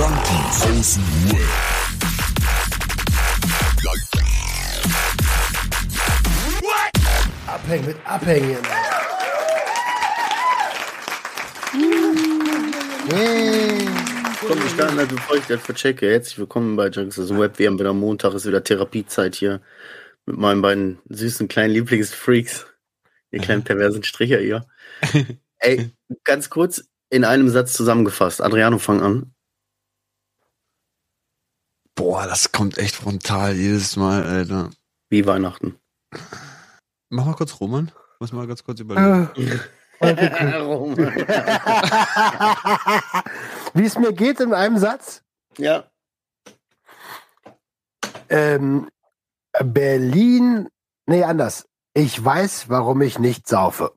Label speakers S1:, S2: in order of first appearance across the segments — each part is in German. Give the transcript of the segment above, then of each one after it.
S1: Junkies aus dem Web.
S2: Abhängen mit Abhängen.
S3: Komm, ich kann nicht, bevor ich das verchecke. Herzlich willkommen bei Junkies aus dem Web. Wir haben wieder Montag, ist wieder Therapiezeit hier mit meinen beiden süßen kleinen Lieblingsfreaks. Ihr kleinen perversen Stricher hier. Ey, ganz kurz in einem Satz zusammengefasst. Adriano, fang an.
S4: Boah, das kommt echt frontal jedes Mal, Alter.
S3: Wie Weihnachten.
S4: Mach mal kurz Roman. Muss mal ganz kurz überlegen.
S3: Roman.
S2: Wie es mir geht in einem Satz.
S3: ja.
S2: Ähm, Berlin, nee, anders. Ich weiß, warum ich nicht saufe.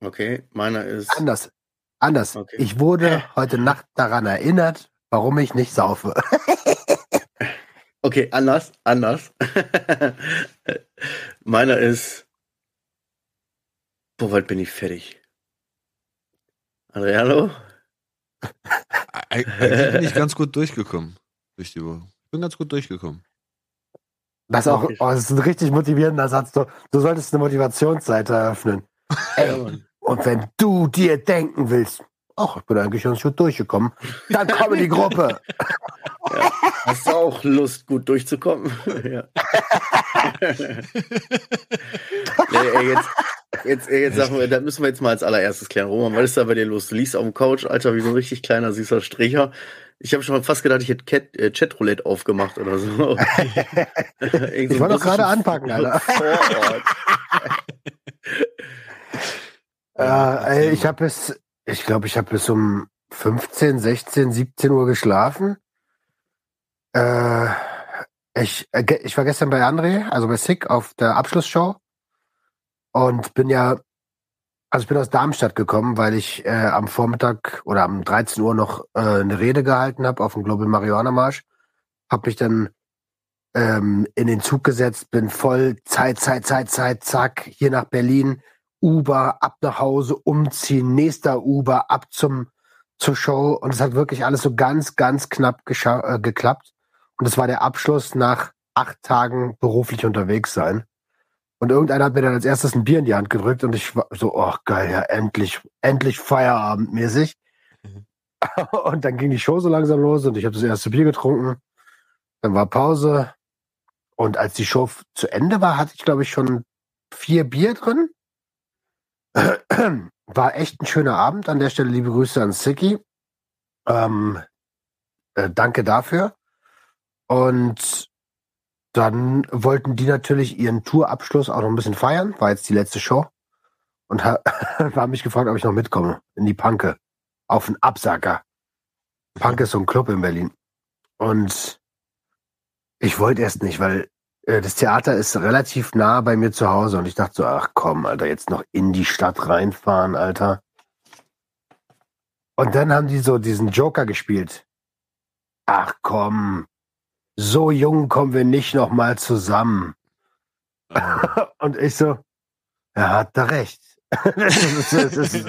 S3: Okay, meiner ist.
S2: Anders. Anders.
S3: Okay.
S2: Ich wurde heute Nacht daran erinnert, warum ich nicht saufe.
S3: Okay, anders, anders. meiner ist. Boah, bald bin ich fertig. Adriano?
S4: Eig- Eigentlich bin ich ganz gut durchgekommen durch die Woche. Ich bin ganz gut durchgekommen.
S2: Das, auch,
S3: Okay.
S2: oh, das ist ein richtig motivierender Satz. Du, du solltest eine Motivationsseite eröffnen. Ey, und wenn du dir denken willst, ach, ich bin eigentlich ganz gut durchgekommen, dann komm in die Gruppe.
S3: Hast du auch Lust, gut durchzukommen? ja. nee, ey, jetzt, jetzt, jetzt sagen wir, das müssen wir jetzt mal als allererstes klären. Roman, was ist da bei dir los? Du liegst auf dem Couch, Alter, wie so ein richtig kleiner, süßer Stricher. Ich habe schon fast gedacht, ich hätte Cat, äh, Chatroulette aufgemacht oder so.
S2: Ich wollte doch gerade anpacken, Alter. Äh, ey, ich habe bis, ich glaube, ich habe bis um 15, 16, 17 Uhr geschlafen. Äh, ich, äh, ich war gestern bei André, also bei Sick, auf der Abschlussshow. Und bin ja, also ich bin aus Darmstadt gekommen, weil ich äh, am Vormittag oder am 13 Uhr noch äh, eine Rede gehalten habe auf dem Global Marihuana Marsch. Hab mich dann ähm, in den Zug gesetzt, bin voll Zeit, Zeit, Zeit, Zeit, zack, hier nach Berlin. Uber, ab nach Hause, umziehen, nächster Uber, ab zum, zur Show. Und es hat wirklich alles so ganz, ganz knapp äh, geklappt. Und es war der Abschluss nach acht Tagen beruflich unterwegs sein. Und irgendeiner hat mir dann als erstes ein Bier in die Hand gedrückt und ich war so, oh geil, ja, endlich, endlich Feierabendmäßig. Und dann ging die Show so langsam los und ich habe das erste Bier getrunken. Dann war Pause. Und als die Show zu Ende war, hatte ich, glaube ich, schon vier Bier drin. War echt ein schöner Abend. An der Stelle liebe Grüße an Siki. Ähm, äh, danke dafür. Und dann wollten die natürlich ihren Tourabschluss auch noch ein bisschen feiern. War jetzt die letzte Show. Und ha haben mich gefragt, ob ich noch mitkomme in die Panke. Auf den Absacker. Panke ist so ein Club in Berlin. Und ich wollte erst nicht, weil das Theater ist relativ nah bei mir zu Hause und ich dachte so, ach komm, Alter, jetzt noch in die Stadt reinfahren, Alter. Und dann haben die so diesen Joker gespielt. Ach komm, so jung kommen wir nicht noch mal zusammen. Und ich so, er hat da recht. Das ist, das ist,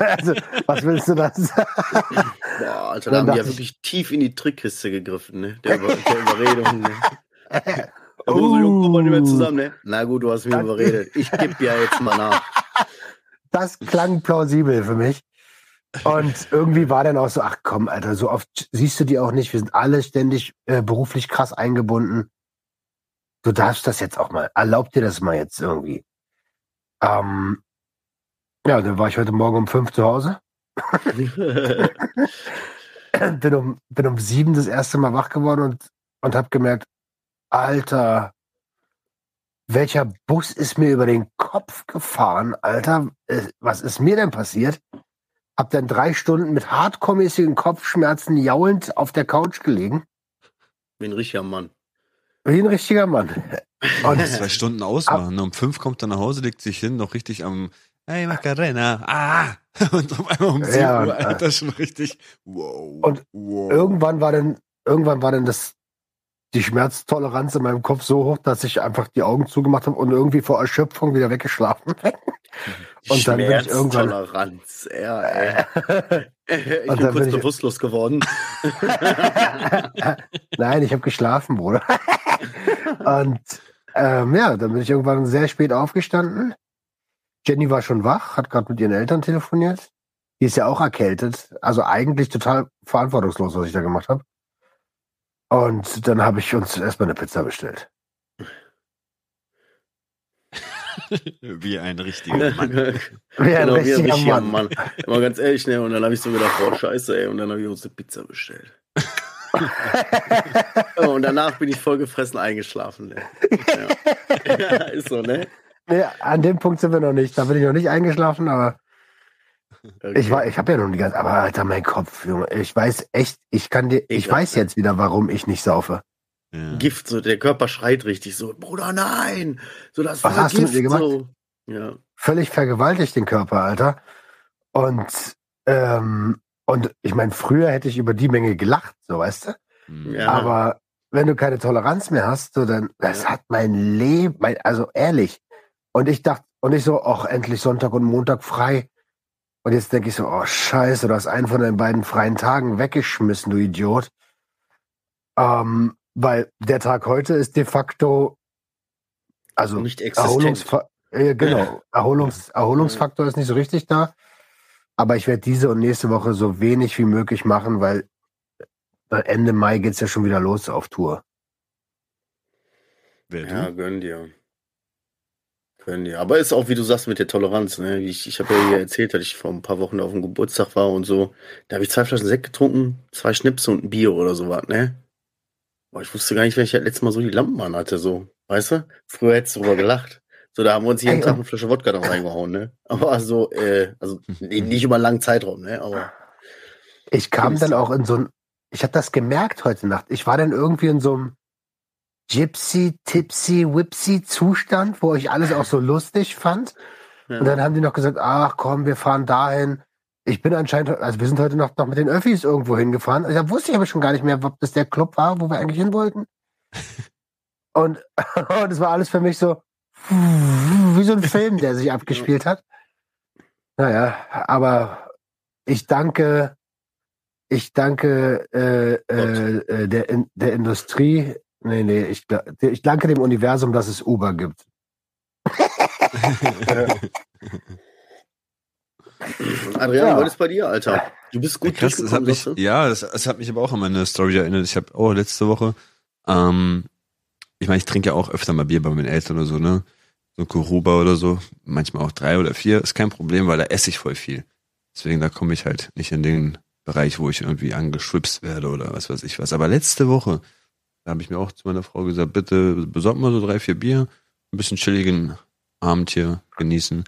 S2: also, was willst du das?
S3: Boah, Alter, da haben die ja wirklich tief in die Trickkiste gegriffen, ne? Der, Über der Überredung, ne?
S2: Uh.
S3: jung kommen wir nicht mehr zusammen, ne? Na gut, du hast mich überredet. Ich geb ja jetzt mal nach.
S2: das klang plausibel für mich. Und irgendwie war dann auch so, ach komm, Alter, so oft siehst du die auch nicht. Wir sind alle ständig äh, beruflich krass eingebunden. Du darfst das jetzt auch mal. Erlaub dir das mal jetzt irgendwie. Ähm, ja, dann war ich heute Morgen um fünf zu Hause. bin um, bin um sieben das erste Mal wach geworden und, und habe gemerkt, Alter, welcher Bus ist mir über den Kopf gefahren, Alter? Äh, Was ist mir denn passiert? Hab dann drei Stunden mit hardcore-mäßigen Kopfschmerzen jaulend auf der Couch gelegen.
S3: Wie ein richtiger Mann.
S2: Wie ein richtiger Mann. Und
S4: Zwei Stunden ausmachen. Um fünf kommt er nach Hause, legt sich hin, noch richtig am Hey Macarena. Ah! Und auf einmal um sieben
S2: Ja, und,
S4: Uhr,
S2: äh,
S4: Alter, schon richtig. Wow.
S2: Und
S4: wow.
S2: irgendwann war dann, irgendwann war dann das, die Schmerztoleranz in meinem Kopf so hoch, dass ich einfach die Augen zugemacht habe und irgendwie vor Erschöpfung wieder weggeschlafen bin. Und dann bin ich irgendwann.
S3: Schmerztoleranz, ja, ey. Ich
S2: Und
S3: bin
S2: dann
S3: kurz
S2: bin ich-
S3: bewusstlos geworden.
S2: Nein, ich habe geschlafen, Bruder. Und ähm, ja, dann bin ich irgendwann sehr spät aufgestanden. Jenny war schon wach, hat gerade mit ihren Eltern telefoniert. Die ist ja auch erkältet. Also eigentlich total verantwortungslos, was ich da gemacht habe. Und dann habe ich uns erstmal eine Pizza bestellt.
S4: Wie ein richtiger Mann.
S2: Wie ein
S3: genau, wie ein
S2: richtiger
S3: richtiger
S2: Mann.
S3: Mann. Immer ganz ehrlich, ne? Und dann habe ich so gedacht, boah, scheiße, ey. Und dann habe ich uns eine Pizza bestellt. Und danach bin ich vollgefressen eingeschlafen. Ne? Ja. ja, ist so, ne?
S2: Nee, an dem Punkt sind wir noch nicht. Da bin ich noch nicht eingeschlafen, aber
S3: Okay.
S2: ich war, ich habe ja noch die ganze, aber Alter, mein Kopf, Junge, ich weiß echt, ich kann dir, ich
S3: Ekelhaft,
S2: weiß jetzt wieder, warum ich nicht saufe.
S4: Ja.
S3: Gift, so der Körper schreit richtig so, Bruder, nein! So das
S2: Was hast du mit
S3: Gift,
S2: mir gemacht?
S3: so. Ja.
S2: Völlig vergewaltigt den Körper, Alter. Und, ähm, und ich meine, früher hätte ich über die Menge gelacht, so weißt du?
S4: Hm.
S3: Ja.
S2: Aber wenn du keine Toleranz mehr hast, so dann, das
S3: Ja.
S2: hat mein Leben, mein, also ehrlich. Und ich dachte, und ich so, ach, endlich Sonntag und Montag frei. Und jetzt denke ich so, oh Scheiße, du hast einen von den beiden freien Tagen weggeschmissen, du Idiot. Ähm, weil der Tag heute ist de facto, also
S3: Nicht existent.
S2: Erholungsfa äh, genau, Erholungs Erholungsfaktor ist nicht so richtig da. Aber ich werde diese und nächste Woche so wenig wie möglich machen, weil Ende Mai geht's ja schon wieder los auf Tour.
S4: Wer
S3: Ja, gönn dir. Gönn dir. Aber ist auch, wie du sagst, mit der Toleranz. Ne? Ich, ich habe ja hier erzählt, dass ich vor ein paar Wochen auf dem Geburtstag war und so. Da habe ich zwei Flaschen Sekt getrunken, zwei Schnipse und ein Bier oder sowas, ne? Boah, ich wusste gar nicht, wenn ich das letzte Mal so die Lampen an hatte, so. Weißt du? Früher hättest du drüber gelacht. So, da haben wir uns jeden Tag eine Flasche Wodka noch reingehauen, ne? Aber so, äh, also nee, nicht über einen langen Zeitraum, ne? Aber
S2: Ich kam dann auch in so ein, ich habe das gemerkt heute Nacht. Ich war dann irgendwie in so einem Gypsy, Tipsy, Whipsy Zustand, wo ich alles auch so lustig fand.
S3: ja.
S2: Und dann haben die noch gesagt, ach komm, wir fahren dahin. Ich bin anscheinend, also wir sind heute noch, noch mit den Öffis irgendwo hingefahren. Da wusste ich aber schon gar nicht mehr, ob das der Club war, wo wir eigentlich hin wollten. Und, und es war alles für mich so wie so ein Film, der sich abgespielt hat. Naja, aber ich danke, ich danke äh, äh, äh, der, der Industrie. Nee, nee, ich, ich danke dem Universum, dass es Uber gibt.
S3: Adrian,
S2: Ja.
S3: was ist bei dir, Alter? Du bist gut
S4: Krass, das hat mich,
S3: du?
S4: ja, das, das hat mich aber auch an meine Story erinnert. Ich habe auch letzte Woche, ähm, ich meine, ich trinke ja auch öfter mal Bier bei meinen Eltern oder so, ne? So Kuruba oder so, manchmal auch drei oder vier, ist kein Problem, weil da esse ich voll viel. Deswegen, da komme ich halt nicht in den Bereich, wo ich irgendwie angeschwipst werde oder was weiß ich was. Aber letzte Woche, da habe ich mir auch zu meiner Frau gesagt, bitte besorg mal so drei, vier Bier, ein bisschen chilligen Abend hier genießen.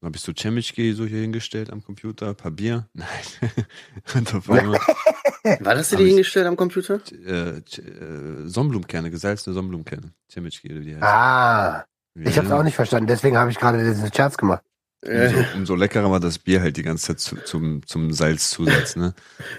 S4: Dann habe ich so Cemichki so hier hingestellt am Computer, ein paar Bier. Nein.
S3: War das dir die hingestellt am Computer?
S4: äh, äh, Sonnenblumenkerne, gesalzene Sonnenblumenkerne. Cemichki oder wie die heißen.
S2: Ah, ich habe es
S4: Ja.
S2: auch nicht verstanden. Deswegen habe ich gerade diesen Scherz gemacht.
S3: Äh,
S4: Umso, umso leckerer war das Bier halt die ganze Zeit zu, zum, zum Salzzusatz, ne?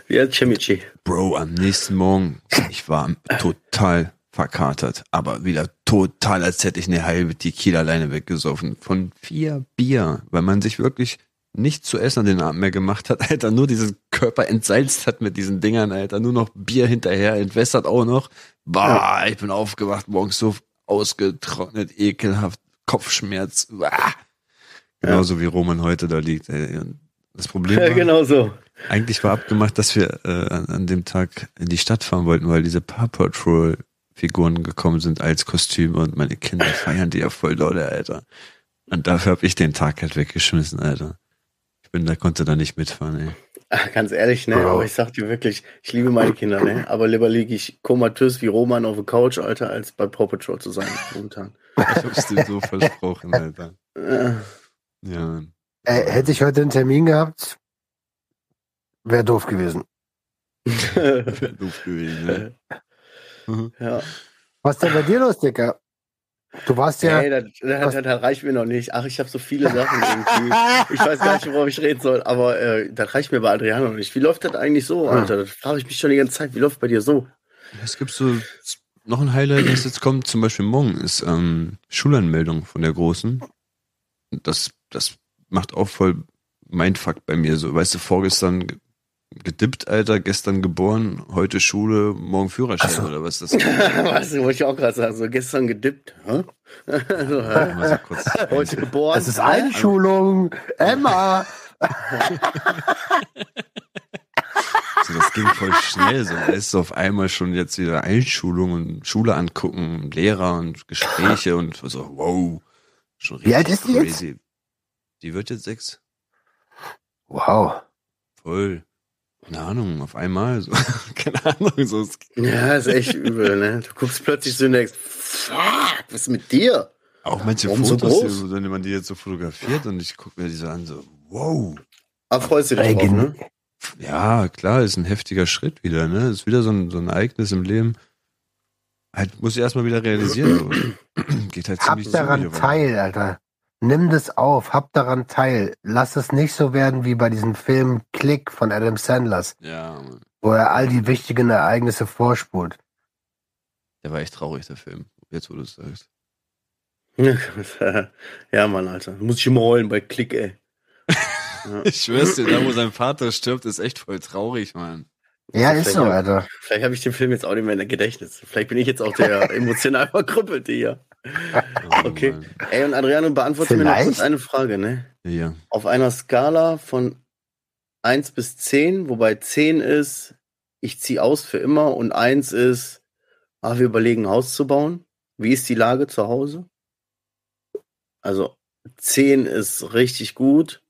S3: ja, Chimichi.
S4: Bro, am nächsten Morgen, ich war total verkatert, aber wieder total, als hätte ich eine halbe Tequila alleine weggesoffen. Von vier Bier, weil man sich wirklich nicht zu essen an den Abend mehr gemacht hat, Alter, nur diesen Körper entsalzt hat mit diesen Dingern, Alter, nur noch Bier hinterher, entwässert auch noch. Bah, ich bin aufgewacht, morgens so ausgetrocknet, ekelhaft, Kopfschmerz. Bah. Genauso wie Roman heute da liegt. Ey. Das Problem war,
S3: Ja, genau so.
S4: eigentlich war abgemacht, dass wir äh, an, an dem Tag in die Stadt fahren wollten, weil diese Paw Patrol Figuren gekommen sind als Kostüme und meine Kinder feiern die ja voll doll, Alter. Und dafür habe ich den Tag halt weggeschmissen, Alter. Ich bin da, konnte da nicht mitfahren, ey.
S3: Ach, ganz ehrlich, ne? Aber ich sag dir wirklich, ich liebe meine Kinder, ne? Aber lieber liege ich komatös wie Roman auf der Couch, Alter, als bei Paw Patrol zu sein momentan.
S4: Ich hab's dir so versprochen, Alter. Ja.
S2: Äh, hätte ich heute einen Termin gehabt, wäre doof gewesen.
S4: Wär doof gewesen, ne? Mhm.
S3: ja.
S2: Was ist denn bei dir los, Dicker? Du warst ja.
S3: Ey, das, das, das, das reicht mir noch nicht. Ach, ich habe so viele Sachen irgendwie. Ich weiß gar nicht, worauf ich reden soll, aber äh, das reicht mir bei Adriano noch nicht. Wie läuft das eigentlich so, Alter? Das frage ich mich schon die ganze Zeit. Wie läuft bei dir so?
S4: Es gibt so noch ein Highlight, das jetzt kommt, zum Beispiel morgen ist ähm, Schulanmeldung von der Großen. Das das macht auch voll Mindfuck bei mir so. Weißt du, vorgestern ge- gedippt, Alter, gestern geboren, heute Schule, morgen Führerschein
S2: so.
S4: oder was das
S3: weißt du, wollte ich auch gerade sagen, so gestern gedippt. Hä? so, hä?
S4: Mal so kurz.
S3: Heute geboren.
S2: Es ist Einschulung. Emma.
S4: So, das ging voll schnell, so weißt du, auf einmal schon jetzt wieder Einschulung und Schule angucken, Lehrer und Gespräche und so, wow. Schon
S2: Wie alt ist die jetzt?
S4: Die wird jetzt sechs.
S2: Wow.
S4: Voll. Keine Ahnung, auf einmal. So. Keine Ahnung, so. es-
S3: Ja, ist echt übel, ne? Du guckst plötzlich so und denkst, fuck, was ist mit dir?
S4: Auch manche
S3: Warum so
S4: Fotos,
S3: groß?
S4: die, wenn man die jetzt so fotografiert und ich gucke mir die so an, so, wow.
S3: Aber freust du dich drauf, ne?
S4: Ja, klar, ist ein heftiger Schritt wieder, ne? Ist wieder so ein, so ein Ereignis im Leben. Halt, muss ich erstmal wieder realisieren. So. Geht halt
S2: Hab
S4: ziemlich
S2: daran teil, Alter. Nimm das auf, hab daran teil. Lass es nicht so werden wie bei diesem Film Click von Adam Sandlers,
S4: Ja, Mann.
S2: wo er all die wichtigen Ereignisse vorspult.
S4: Der war echt traurig, der Film. Jetzt, wo du es sagst.
S3: ja, Mann, Alter. Muss ich immer heulen bei Klick, ey. Ja.
S4: Ich schwör's dir, da wo sein Vater stirbt, ist echt voll traurig, Mann.
S2: Ja, ist so, Alter.
S3: Vielleicht habe ich den Film jetzt auch nicht mehr in der Gedächtnis. Vielleicht bin ich jetzt auch der emotional verkrüppelte hier.
S4: Oh,
S3: Okay. Ey, und Adriano, beantworte mir noch kurz eine Frage, ne?
S4: Ja.
S3: Auf einer Skala von 1 bis 10, wobei 10 ist, ich ziehe aus für immer und 1 ist, ah, wir überlegen, ein Haus zu bauen. Wie ist die Lage zu Hause? Also 10 ist richtig gut.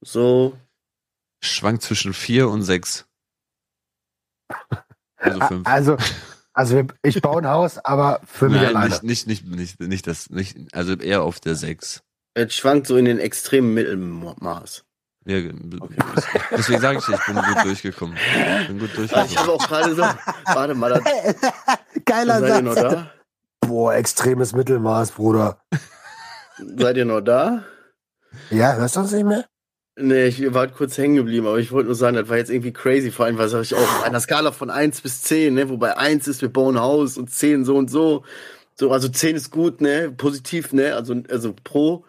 S3: So,
S4: Schwankt zwischen vier und sechs. Also fünf.
S2: Also, also ich baue ein Haus, aber für mich
S4: Nein,
S2: alleine.
S4: nicht, nicht, nicht, nicht, nicht das, nicht, also eher auf der sechs.
S3: es schwankt so in den extremen Mittelmaß.
S4: Ja, deswegen sage ich, ich bin gut durchgekommen. Ich bin gut
S3: Ich
S4: durchgekommen.
S3: habe auch gerade so, warte mal, da,
S2: Geiler
S3: seid ihr noch
S2: Satz.
S3: da?
S2: Boah, extremes Mittelmaß, Bruder.
S3: Seid ihr noch da?
S2: Ja, hörst du uns nicht mehr?
S3: Nee, ich war halt kurz hängen geblieben, aber ich wollte nur sagen, das war jetzt irgendwie crazy, vor allem, weil sag ich auch auf einer Skala von 1 bis 10, ne, wobei 1 ist, wir bauen Haus und 10 so und so. So, also 10 ist gut, ne, positiv, ne, also, also pro.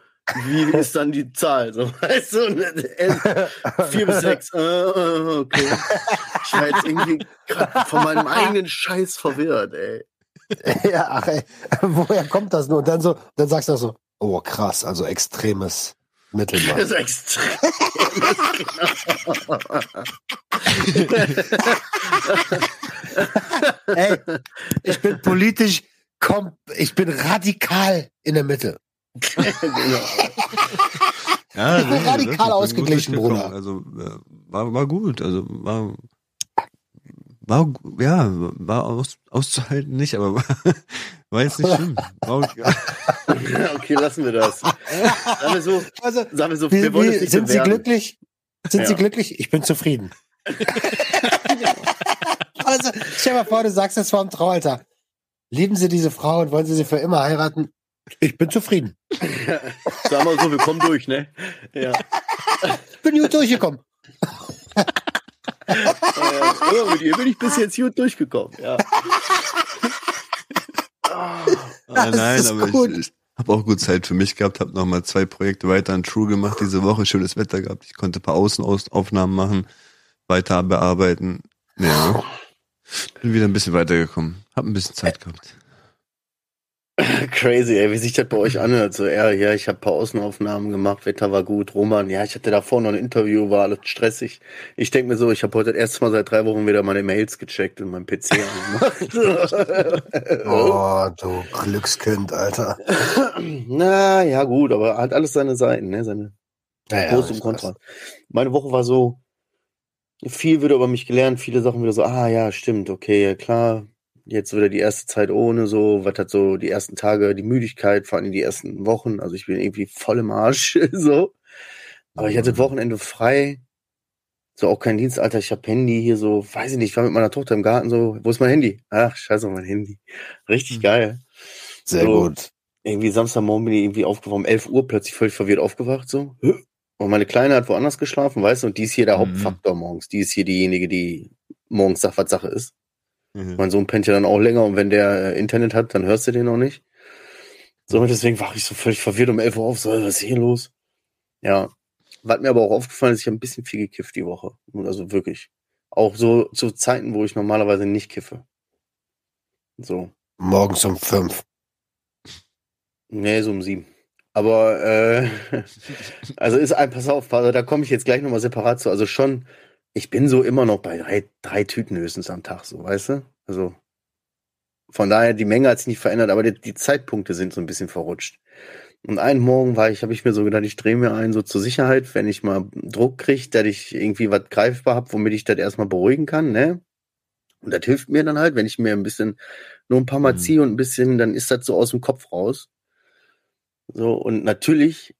S3: Wie ist dann die Zahl? So, weißt du, ne, 4 bis 6, äh, äh, okay. Ich war jetzt irgendwie von meinem eigenen Scheiß verwirrt, ey.
S2: ja, ach ey, woher kommt das nur? Und dann so, dann sagst du so, oh krass, also extremes
S3: Das
S2: Mittelmaß.
S3: ist extrem.
S2: ey, ich bin politisch, kom ich bin radikal in der Mitte.
S4: Ja,
S2: Radikal
S4: ich bin gut
S2: ausgeglichen. Bruder.
S4: Also äh, war, war gut. Also war, war ja, war aus, auszuhalten nicht, aber war, war jetzt nicht schlimm. War, okay.
S3: Okay, lassen wir das. Sagen wir so,
S2: Also,
S3: sagen wir so,
S2: wie,
S3: wir wollen es nicht
S2: sind Sie
S3: bewerten.
S2: glücklich? Sind Sie
S3: Ja.
S2: glücklich? Ich bin zufrieden. also, stell mal vor, du sagst das vor dem Traualter. Lieben Sie diese Frau und wollen Sie sie für immer heiraten? Ich bin zufrieden.
S3: Sagen wir so, wir kommen durch, ne? Ja.
S2: Ich bin gut durchgekommen.
S3: Äh, mit ihr bin ich bis jetzt gut durchgekommen, ja.
S4: Ah, nein, aber
S2: gut.
S4: ich, ich habe auch gut Zeit für mich gehabt, habe nochmal zwei Projekte weiter an True gemacht diese Woche, schönes Wetter gehabt, ich konnte ein paar Außenaufnahmen machen, weiter bearbeiten. Ja, bin wieder ein bisschen weitergekommen, habe ein bisschen Zeit gehabt.
S3: Crazy, ey, wie sich das bei euch anhört. So, ja, ja, ich habe ein paar Außenaufnahmen gemacht, Wetter war gut, Roman, ja, ich hatte davor noch ein Interview, war alles stressig. Ich denke mir so, ich habe heute das erste Mal seit drei Wochen wieder meine Mails gecheckt und mein PC angemacht.
S2: Oh, du Glückskind, Alter.
S3: Na, ja, gut, aber hat alles seine Seiten, ne? Seine
S2: Naja,
S3: Groß und
S2: ich
S3: Kontra.
S2: weiß.
S3: Meine Woche war so, viel wieder über mich gelernt, viele Sachen wieder so, ah ja, stimmt, okay, ja klar. Jetzt wieder die erste Zeit ohne so, was hat so die ersten Tage, die Müdigkeit, vor allem die ersten Wochen. Also ich bin irgendwie voll im Arsch, so. Aber ich hatte das Wochenende frei. So auch kein Dienst, Alter. Ich hab Handy hier so, weiß ich nicht, ich war mit meiner Tochter im Garten so, wo ist mein Handy? Ach, scheiße, mein Handy. Richtig
S4: Hm.
S3: geil.
S2: Sehr
S3: So.
S2: gut.
S3: Irgendwie Samstagmorgen bin ich irgendwie aufgewacht, um 11 Uhr plötzlich völlig verwirrt aufgewacht, so. Und meine Kleine hat woanders geschlafen, weißt du, und die ist hier der
S4: Mhm.
S3: Hauptfaktor morgens. Die ist hier diejenige, die morgens sagt, was Sache ist.
S4: Mhm.
S3: Mein Sohn pennt ja dann auch länger und wenn der äh, Internet hat, dann hörst du den auch nicht. So, deswegen war ich so völlig verwirrt um 11 Uhr auf, so, was ist hier los? Ja. Was mir aber auch aufgefallen ist, ich habe ein bisschen viel gekifft die Woche. Also wirklich. Auch so zu Zeiten, wo ich normalerweise nicht kiffe. So.
S2: Morgens um fünf.
S3: Nee, so um sieben. Aber äh, also ist ein, pass auf, da komme ich jetzt gleich nochmal separat zu. Also schon, ich bin so immer noch bei drei, drei Tüten höchstens am Tag, so, weißt du? Also von daher, die Menge hat sich nicht verändert, aber die, die Zeitpunkte sind so ein bisschen verrutscht. Und einen Morgen war ich, habe ich mir so gedacht, ich drehe mir ein, so zur Sicherheit, wenn ich mal Druck kriege, dass ich irgendwie was greifbar habe, womit ich das erstmal beruhigen kann, ne? Und das hilft mir dann halt, wenn ich mir ein bisschen nur ein paar Mal
S4: Mhm.
S3: ziehe und ein bisschen, dann ist das so aus dem Kopf raus. So, und natürlich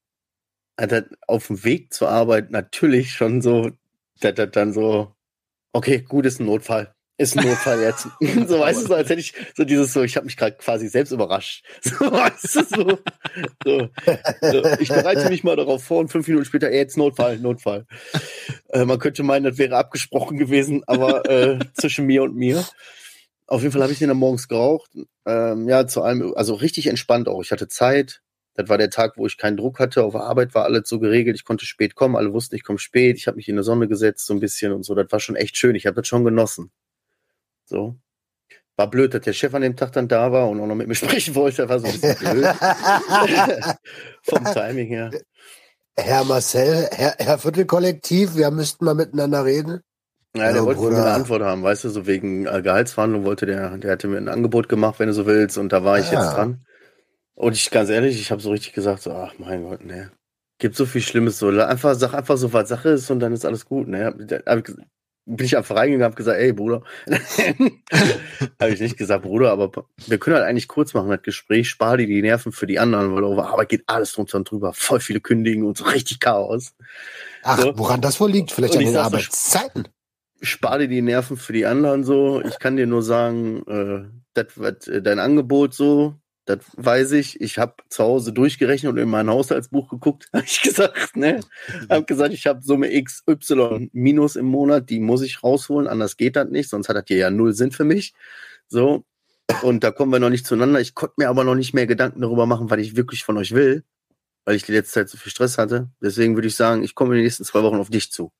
S3: hat er auf dem Weg zur Arbeit natürlich schon so, dass das dann so, okay, gut, ist ein Notfall. Ist ein Notfall jetzt. so weißt du, so als hätte ich so dieses so, ich habe mich gerade quasi selbst überrascht. So, weißt du, so, so, so. Ich bereite mich mal darauf vor und fünf Minuten später, ey, jetzt Notfall, Notfall. Äh, man könnte meinen, das wäre abgesprochen gewesen, aber äh, zwischen mir und mir. Auf jeden Fall habe ich den dann morgens geraucht. Ähm, ja, zu allem, also richtig entspannt auch. Ich hatte Zeit. Das war der Tag, wo ich keinen Druck hatte. Auf der Arbeit war alles so geregelt. Ich konnte spät kommen. Alle wussten, ich komme spät. Ich habe mich in die Sonne gesetzt so ein bisschen und so. Das war schon echt schön. Ich habe das schon genossen. So. War blöd, dass der Chef an dem Tag dann da war und auch noch mit mir sprechen wollte. Das war so ein bisschen blöd. Vom Timing her.
S2: Herr Marcel, Herr, Herr Viertelkollektiv, wir müssten mal miteinander reden.
S3: Ja, der
S2: Oh,
S3: wollte
S2: Bruder.
S3: eine Antwort haben, weißt du, so wegen äh, Gehaltsverhandlung wollte der, der hatte mir ein Angebot gemacht, wenn du so willst, und da war ich
S2: Ah.
S3: jetzt dran. Und ich, ganz ehrlich, ich habe so richtig gesagt, so, ach mein Gott, ne. Gibt so viel Schlimmes, so, einfach, sag einfach so, was Sache ist und dann ist alles gut, ne. Hab, hab, bin ich einfach reingegangen und hab gesagt, ey, Bruder. habe ich nicht gesagt, Bruder, aber wir können halt eigentlich kurz machen, das Gespräch, spar dir die Nerven für die anderen, weil auf Arbeit geht alles drunter und drüber, voll viele kündigen und so richtig Chaos.
S2: Ach,
S3: So.
S2: woran das wohl liegt? Vielleicht
S3: Und
S2: an den
S3: sag so,
S2: Arbeitszeiten.
S3: spar dir die Nerven für die anderen so. Ich kann dir nur sagen, äh, das was äh, dein Angebot so, das weiß ich. Ich habe zu Hause durchgerechnet und in mein Haushaltsbuch geguckt, habe ich gesagt, ne? Hab gesagt, ich habe Summe XY minus im Monat, die muss ich rausholen, anders geht das nicht, sonst hat das hier ja null Sinn für mich. So. Und da kommen wir noch nicht zueinander. Ich konnte mir aber noch nicht mehr Gedanken darüber machen, was ich wirklich von euch will, weil ich die letzte Zeit so viel Stress hatte. Deswegen würde ich sagen, ich komme in den nächsten zwei Wochen auf dich zu.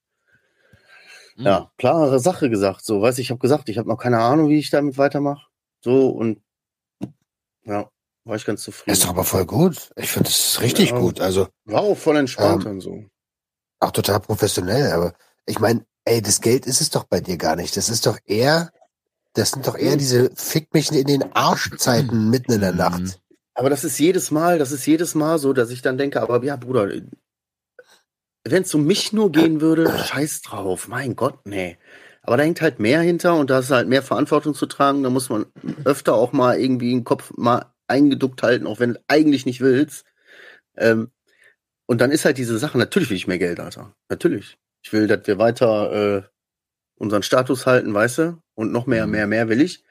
S4: Mhm.
S3: Ja, klare Sache gesagt. So, weißt du, ich habe gesagt, ich habe noch keine Ahnung, wie ich damit weitermache. So und ja, war ich ganz zufrieden.
S2: Das ist doch aber voll gut. Ich finde, das ist richtig
S3: Ja.
S2: gut. Also
S3: war auch voll entspannt
S2: Ähm,
S3: und so.
S2: auch total professionell. Aber ich meine, ey, das Geld ist es doch bei dir gar nicht. Das ist doch eher, das sind doch eher
S3: Hm.
S2: diese Fick mich in den Arschzeiten mitten in der
S4: Mhm.
S2: Nacht.
S3: Aber das ist jedes Mal, das ist jedes Mal so, dass ich dann denke, aber ja, Bruder, wenn es um mich nur gehen würde, scheiß drauf, mein Gott, nee. Aber da hängt halt mehr hinter und da ist halt mehr Verantwortung zu tragen. Da muss man öfter auch mal irgendwie den Kopf mal eingeduckt halten, auch wenn du eigentlich nicht willst. Ähm, und dann ist halt diese Sache, natürlich will ich mehr Geld, Alter. Natürlich. Ich will, dass wir weiter äh, unseren Status halten, weißt du? Und noch mehr,
S4: Mhm.
S3: mehr, mehr will ich.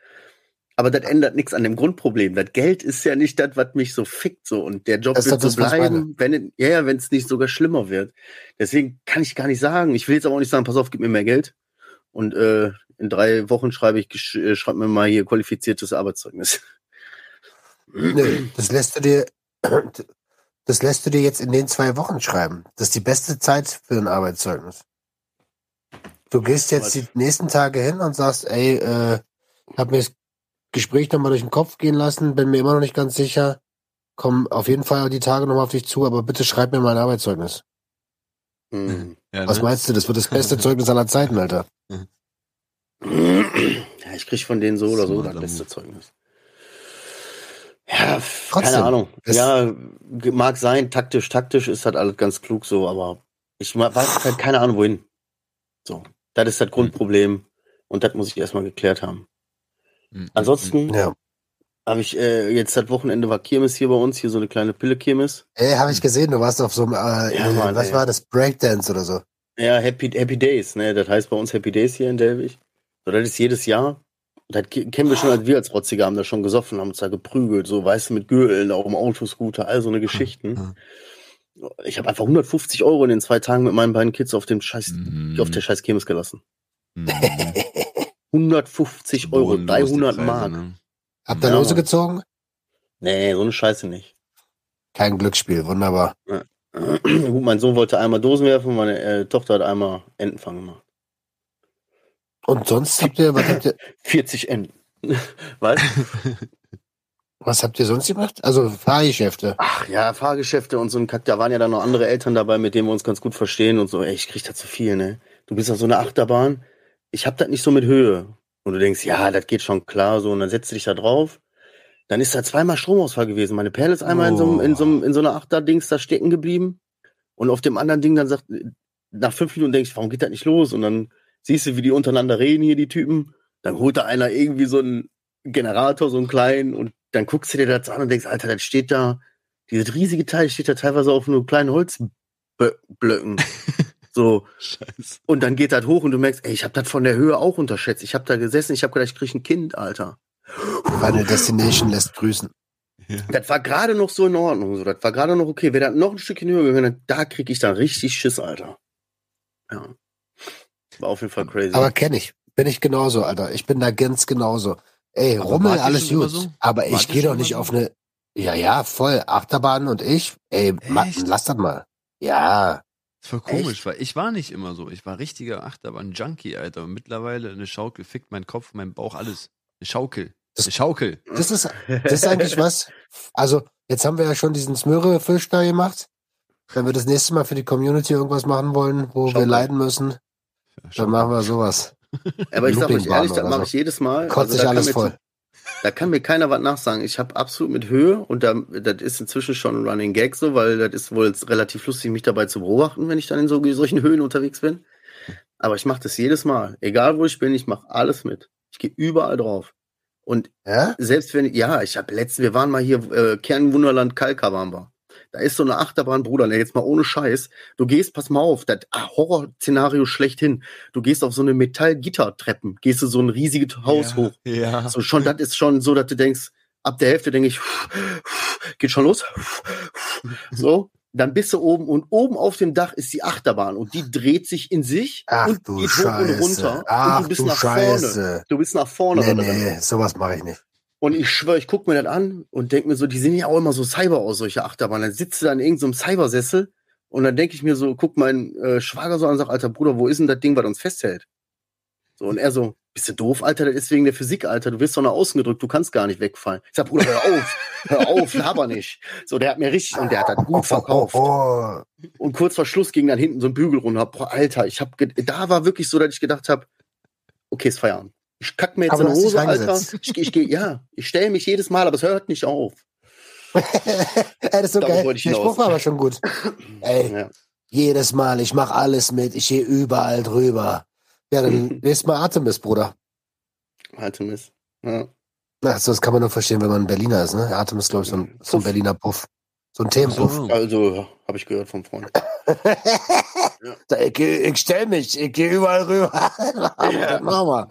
S3: Aber das ändert nichts an dem Grundproblem. Das Geld ist ja nicht das, was mich so fickt. So. Und der Job
S2: Das
S3: wird
S2: das,
S3: so bleiben, wenn, es- ja, ja, wenn es nicht sogar schlimmer wird. Deswegen kann ich gar nicht sagen. Ich will jetzt aber auch nicht sagen, pass auf, gib mir mehr Geld. Und äh, in drei Wochen schreibe ich, äh, schreib mir mal hier qualifiziertes Arbeitszeugnis.
S2: Nee, das lässt du dir, das lässt du dir jetzt in den zwei Wochen schreiben. Das ist die beste Zeit für ein Arbeitszeugnis. Du gehst jetzt die nächsten Tage hin und sagst, ey, äh, hab mir das Gespräch nochmal durch den Kopf gehen lassen, bin mir immer noch nicht ganz sicher, komm auf jeden Fall die Tage nochmal auf dich zu, aber bitte schreib mir mal ein Arbeitszeugnis.
S3: Hm.
S4: Ja,
S2: Was
S4: ne?
S2: meinst du? Das wird das beste Zeugnis aller Zeiten, Alter.
S3: Ja, ich krieg von denen so oder so das beste. Zeugnis. Ja,
S2: Trotzdem,
S3: keine Ahnung. Ja, mag sein, taktisch, taktisch ist halt alles ganz klug so, aber ich weiß halt keine Ahnung wohin. So, das ist das Grundproblem und das muss ich erstmal geklärt haben.
S4: Mhm.
S3: Ansonsten
S2: Ja.
S3: habe ich äh, jetzt das Wochenende war Kirmes hier bei uns, hier so eine kleine Pille-Kirmes.
S2: Ey, habe ich gesehen, du warst auf so einem, äh,
S3: Ja, Mann,
S2: was
S3: ey.
S2: war das? Breakdance oder so.
S3: Ja, Happy, Happy Days, ne? Das heißt bei uns Happy Days hier in Delwig. So, das ist jedes Jahr. Das ke- kennen wir schon, als wir als Rotzige haben da schon gesoffen, haben uns da geprügelt, so, weißt du, mit Gürteln, auch im Autoscooter, all so eine Geschichten. Ich habe einfach 150 Euro in den zwei Tagen mit meinen beiden Kids auf dem scheiß,
S4: Mhm.
S3: auf der scheiß Kirmes gelassen.
S4: Mhm.
S3: 150 Euro,
S4: Bodenlos die
S3: 300
S4: Preise,
S3: Mark.
S4: ne?
S2: Habt ihr
S3: Ja,
S2: Lose gezogen?
S3: Nee, so eine Scheiße nicht.
S2: Kein Glücksspiel, wunderbar.
S3: Gut, mein Sohn wollte einmal Dosen werfen, meine äh, Tochter hat einmal Entenfang gemacht.
S2: Und sonst habt ihr, was habt ihr,
S3: 40 Enten. Was?
S2: was habt ihr sonst gemacht? Also Fahrgeschäfte.
S3: Ach ja, Fahrgeschäfte und so ein Kack. Da waren ja dann noch andere Eltern dabei, mit denen wir uns ganz gut verstehen und so. Ey, ich krieg da zu viel, ne? Du bist auf so einer Achterbahn. Ich hab das nicht so mit Höhe. Und du denkst, ja, das geht schon klar, so. Und dann setzt du dich da drauf. Dann ist da zweimal Stromausfall gewesen. Meine Perle ist einmal in, so, einem- in, so, einem- in so einer Achterdings da stecken geblieben. Und auf dem anderen Ding dann sagt, nach fünf Minuten denkst du, warum geht das nicht los? Und dann siehst du, wie die untereinander reden hier, die Typen. Dann holt da einer irgendwie so einen Generator, so einen kleinen, und dann guckst du dir das an und denkst, Alter, das steht da, dieses riesige Teil steht da teilweise auf nur kleinen Holzblöcken. so.
S4: Scheiße.
S3: Und dann geht das hoch und du merkst, ey, ich habe das von der Höhe auch unterschätzt. Ich habe da gesessen, ich habe gedacht, ich krieg ein Kind, Alter.
S2: Final Destination lässt grüßen.
S3: Das war gerade noch so in Ordnung. So, das war gerade noch okay. Wäre das noch ein Stückchen höher gegangen, da krieg ich dann richtig Schiss, Alter. Ja. War auf jeden Fall crazy.
S2: Aber kenne ich. Bin ich genauso, Alter. Ich bin da ganz genauso. Ey,
S4: Aber
S2: Rummel, alles gut.
S4: so?
S2: Aber ich gehe doch nicht
S4: so?
S2: auf eine. Ja, ja, voll. Achterbahn und ich. Ey, ma,
S4: Echt?
S2: lass das mal. Ja.
S4: Das war komisch, weil ich war nicht immer so. Ich war richtiger Achterbahn-Junkie, Alter. Und mittlerweile eine Schaukel fickt mein Kopf, mein Bauch, alles. Eine Schaukel.
S2: Das-
S4: Eine Schaukel.
S2: Das ist, das ist eigentlich was. Also, jetzt haben wir ja schon diesen Smöre-Fisch da gemacht. Wenn wir das nächste Mal für die Community irgendwas machen wollen, wo wir
S3: Schaukel.
S2: leiden müssen, dann machen wir sowas.
S3: Aber ich sag euch ehrlich, das mache ich jedes Mal.
S2: Kotzt sich
S3: kann
S2: alles
S3: mir,
S2: voll.
S3: da kann mir keiner was nachsagen. Ich habe absolut mit Höhe und da, das ist inzwischen schon ein Running Gag so, weil das ist wohl relativ lustig, mich dabei zu beobachten, wenn ich dann in so, solchen Höhen unterwegs bin. Aber ich mache das jedes Mal. Egal wo ich bin, ich mache alles mit. Ich gehe überall drauf. Und
S2: Ja?
S3: selbst wenn, ja, ich habe letztens, wir waren mal hier, äh, Kernwunderland Kalka waren wir. Da ist so eine Achterbahn, Bruder, ne, jetzt mal ohne Scheiß. Du gehst, pass mal auf, das Horrorszenario schlechthin. Du gehst auf so eine Metallgittertreppen, gehst du so ein riesiges Haus
S4: ja,
S3: hoch.
S4: Ja.
S3: So schon, das ist schon so, dass du denkst, ab der Hälfte denke ich, geht schon los. So, dann bist du oben und oben auf dem Dach ist die Achterbahn und die dreht sich in sich
S2: Ach
S3: und
S2: du
S3: geht hoch und
S2: Scheiße.
S3: runter.
S2: Ach
S3: und du bist
S2: du
S3: nach
S2: Scheiße.
S3: vorne. Du bist nach vorne.
S2: Nee, nee, sowas mache ich nicht.
S3: Und ich schwöre, ich guck mir das an und denk mir so, die sehen ja auch immer so Cyber aus, solche Achterbahnen. Dann sitzt du da in irgendeinem Cybersessel und dann denke ich mir so, guck meinen äh, Schwager so an und sag, Alter Bruder, wo ist denn das Ding, was uns festhält? So, und er so, bist du doof, Alter? Das ist wegen der Physik, Alter. Du wirst doch nach außen gedrückt, du kannst gar nicht wegfallen. Ich sag, Bruder, hör auf, hör auf, laber nicht. So, der hat mir richtig, und der hat das gut verkauft. Und kurz vor Schluss ging dann hinten so ein Bügel runter. Boah, Alter, ich hab, da war wirklich so, dass ich gedacht habe, okay, ist Feierabend. Ich kack mir jetzt
S2: Aber
S3: in die Hose, Alter. Ich, ich gehe, ja, ich stelle mich jedes Mal, aber es hört nicht auf.
S2: Ey, das ist so
S3: Darauf
S2: geil. Der. Spruch war aber schon gut. Ey,
S3: Ja.
S2: jedes Mal, ich mache alles mit, ich gehe überall drüber. Ja, dann lest mal Artemis, Bruder.
S3: Artemis. Ja.
S2: Ach, so, das kann man nur verstehen, wenn man ein Berliner ist, ne? Artemis glaube ich, so ein, so ein. Berliner Puff. So ein Themenpuff.
S4: So.
S3: Also, habe ich gehört vom Freund.
S2: Da, ich, ich stell mich, ich gehe überall rüber.
S3: Ja.
S2: Mach mal.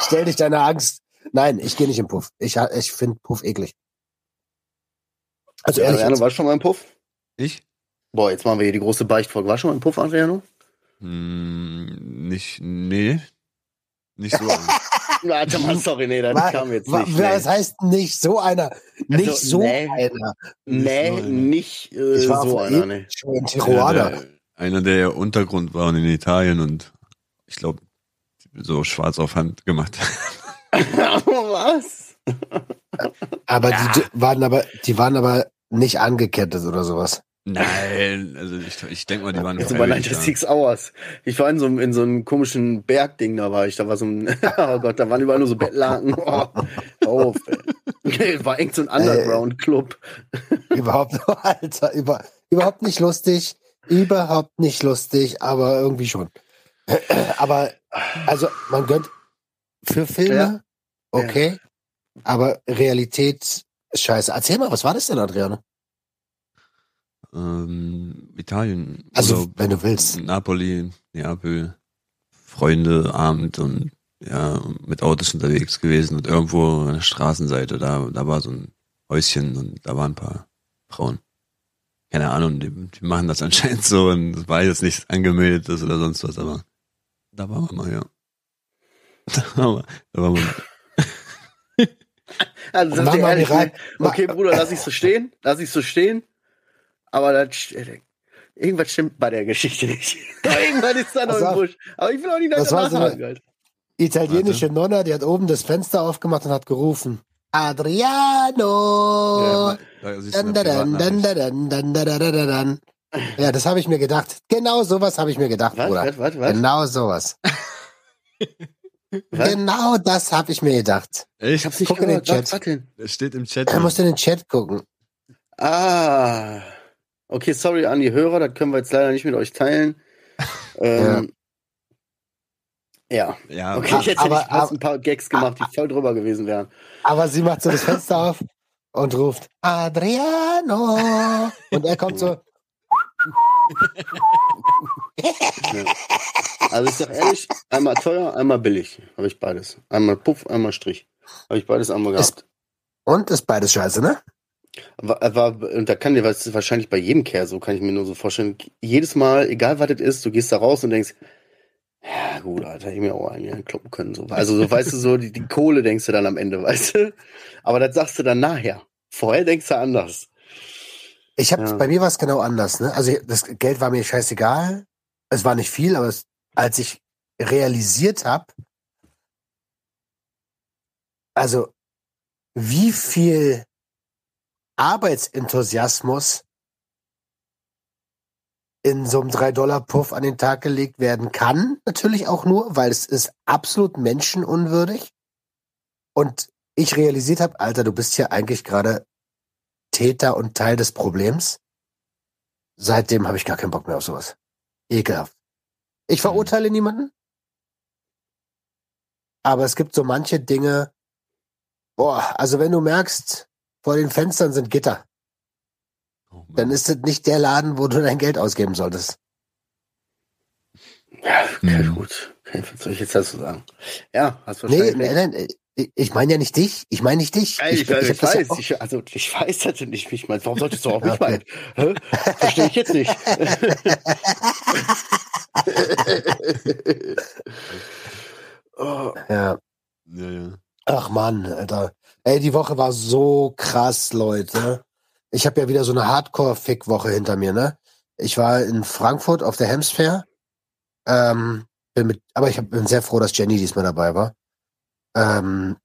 S2: Stell dich deiner Angst. Nein, ich gehe nicht im Puff. Ich, ich finde Puff eklig. Also ehrlich,
S3: Adriano, war schon mal im Puff?
S4: Ich?
S3: Boah, jetzt machen wir hier die große Beichtfolge. War schon mal im Puff, Adriano?
S4: Hm, nicht, nee. Nicht so.
S3: Warte mal, sorry, nee, das kam jetzt nicht.
S2: was
S3: Nee,
S2: heißt nicht so einer? Nicht
S3: Also,
S2: so
S3: nee.
S2: einer.
S3: nee
S4: Nicht so einer.
S3: nicht äh,
S2: Ich war
S3: so einer,
S2: einer
S3: nee.
S2: schon in
S4: einer,
S2: Tijuana.
S4: der, einer, der ja Untergrund war und in Italien und ich glaube, so schwarz auf Hand gemacht.
S3: Was?
S2: Aber die d- waren aber, die waren aber nicht angekettet oder sowas.
S4: Nein, also ich, ich denke mal, die waren
S3: Jetzt über
S4: freiwillig
S3: 96 Hours. Ich war in so, einem- in so einem komischen Bergding, da war ich. Da war so ein, oh Gott, da waren überall nur so Bettlaken. Oh, auf, ey. War echt so ein Underground-Club.
S2: Überhaupt, Alter, über, überhaupt nicht lustig. Überhaupt nicht lustig, aber irgendwie schon. Aber, also, man gönnt für Filme,
S3: Ja.
S2: okay, aber Realität ist scheiße. Erzähl mal, was war das denn, Adriane?
S4: Ähm, Italien.
S2: Also,
S4: Urlaub,
S2: wenn du willst.
S4: Napoli, Neapel, Freunde, Abend und ja, mit Autos unterwegs gewesen und irgendwo an der Straßenseite, da, da war so ein Häuschen und da waren ein paar Frauen. Keine Ahnung, die, die machen das anscheinend so und es war jetzt nichts angemeldetes oder sonst was, aber da waren wir mal, ja. Da waren wir, da waren wir
S3: Also,
S2: Und
S3: sag dir
S2: mal
S3: ehrlich, okay, Bruder, lass ich so stehen, lass ich so stehen. Aber das, st- irgendwas stimmt bei der Geschichte nicht. irgendwas ist da noch im. Busch. Aber ich will auch nicht
S2: Das war so eine-. Italienische Nonna, die hat oben das Fenster aufgemacht und hat gerufen. Adriano!
S4: Da siehst
S2: Ja, das habe ich mir gedacht. Genau sowas habe ich mir gedacht,
S3: Was,
S2: Bruder.
S3: was, was, was?
S2: Genau sowas.
S3: Was?
S2: Genau das habe ich mir gedacht.
S3: Ich hab's nicht
S2: Guck in den.
S3: Was,
S2: Chat.
S3: was?
S4: Es steht im Chat.
S2: Er musst in den Chat gucken.
S3: Ah. Okay, sorry an die Hörer, das können wir jetzt leider nicht mit euch teilen. Ähm, ja.
S4: Ja,
S3: Okay, ich hätte
S2: aber- aber-
S3: ein paar Gags gemacht, die voll drüber gewesen wären.
S2: Aber sie macht so das Fenster auf und ruft Adriano. Und er kommt so,
S3: Also ich sag ehrlich, einmal teuer, einmal billig. Habe ich beides. Einmal Puff, einmal Strich. Habe ich beides einmal
S2: Ist-
S3: gehabt.
S2: und ist beides scheiße, ne?
S3: War, war, und da kann dir was wahrscheinlich bei jedem Care, so kann ich mir nur so vorstellen. Jedes Mal, egal was das ist, du gehst da raus und denkst, ja gut, Alter, hätte ich mir auch einen kloppen können. So. Also so weißt du so, die, die Kohle denkst du dann am Ende, weißt du? Aber das sagst du dann nachher. Vorher denkst du anders.
S2: Ich habe
S3: Ja.
S2: bei mir war es genau anders, ne? Also das Geld war mir scheißegal. Es war nicht viel, aber es, als ich realisiert habe, also wie viel Arbeitsenthusiasmus in so einem 3-Dollar-Puff an den Tag gelegt werden kann, natürlich auch nur, weil es ist absolut menschenunwürdig. Und ich realisiert habe, Alter, du bist hier eigentlich gerade Täter und Teil des Problems. Seitdem habe ich gar keinen Bock mehr auf sowas. Ekelhaft. Ich verurteile niemanden. Aber es gibt so manche Dinge. Boah, also wenn du merkst, vor den Fenstern sind Gitter,
S4: Oh
S2: dann ist das nicht der Laden, wo du dein Geld ausgeben solltest.
S3: Ja, okay,
S4: Mhm.
S3: gut. Okay, was soll ich jetzt dazu sagen? Ja, hast
S2: Nee,
S3: wahrscheinlich
S2: nein,
S3: recht.
S2: nein, ich- ich meine ja nicht dich. Ich meine nicht dich.
S3: Ey, ich, ich,
S2: hab
S3: ich,
S2: ja
S3: weiß,
S2: auch-
S3: ich, also ich weiß, dass du nicht mich meinst. Warum solltest du auch mich meinen? Verstehe ich jetzt nicht. oh,
S2: ja.
S4: Ja, ja.
S2: Ach Mann, Alter. Ey, die Woche war so krass, Leute. Ich habe ja wieder so eine Hardcore-Fick-Woche hinter mir, ne? Ich war in Frankfurt auf der Hems Fair. Ähm, bin mit, aber ich hab, bin sehr froh, dass Jenny diesmal dabei war. Ähm,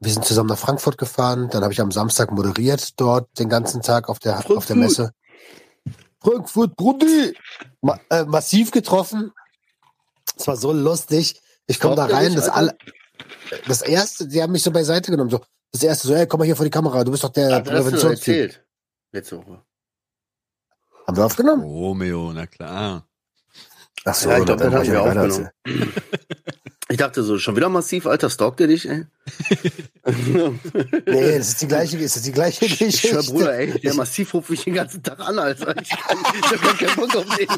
S2: wir sind zusammen nach Frankfurt gefahren. Dann habe ich am Samstag moderiert dort den ganzen Tag auf der, auf der
S3: Frankfurt.
S2: Messe. Frankfurt, Brudi! Ma äh, massiv getroffen. Es war so lustig. Ich komme da rein, das alle, das erste, die haben mich so beiseite genommen, so, das erste, so, ey, komm mal hier vor die Kamera, du bist doch der Präventionstyp.
S3: erzählt. Letzte Woche.
S2: Haben wir aufgenommen?
S4: Romeo, na klar.
S2: Ach so,
S3: Ja, ich glaub,
S2: dann muss
S3: haben wir aufgenommen. Ich dachte so, schon wieder massiv, Alter, stalkt ihr dich, ey?
S2: Nee, das ist die gleiche, ist das die gleiche
S3: Ich
S2: Geschichte.
S3: schwör, Bruder, ey, der massiv ruft mich den ganzen Tag an, Alter. Ich, ich hab keinen Bock auf den.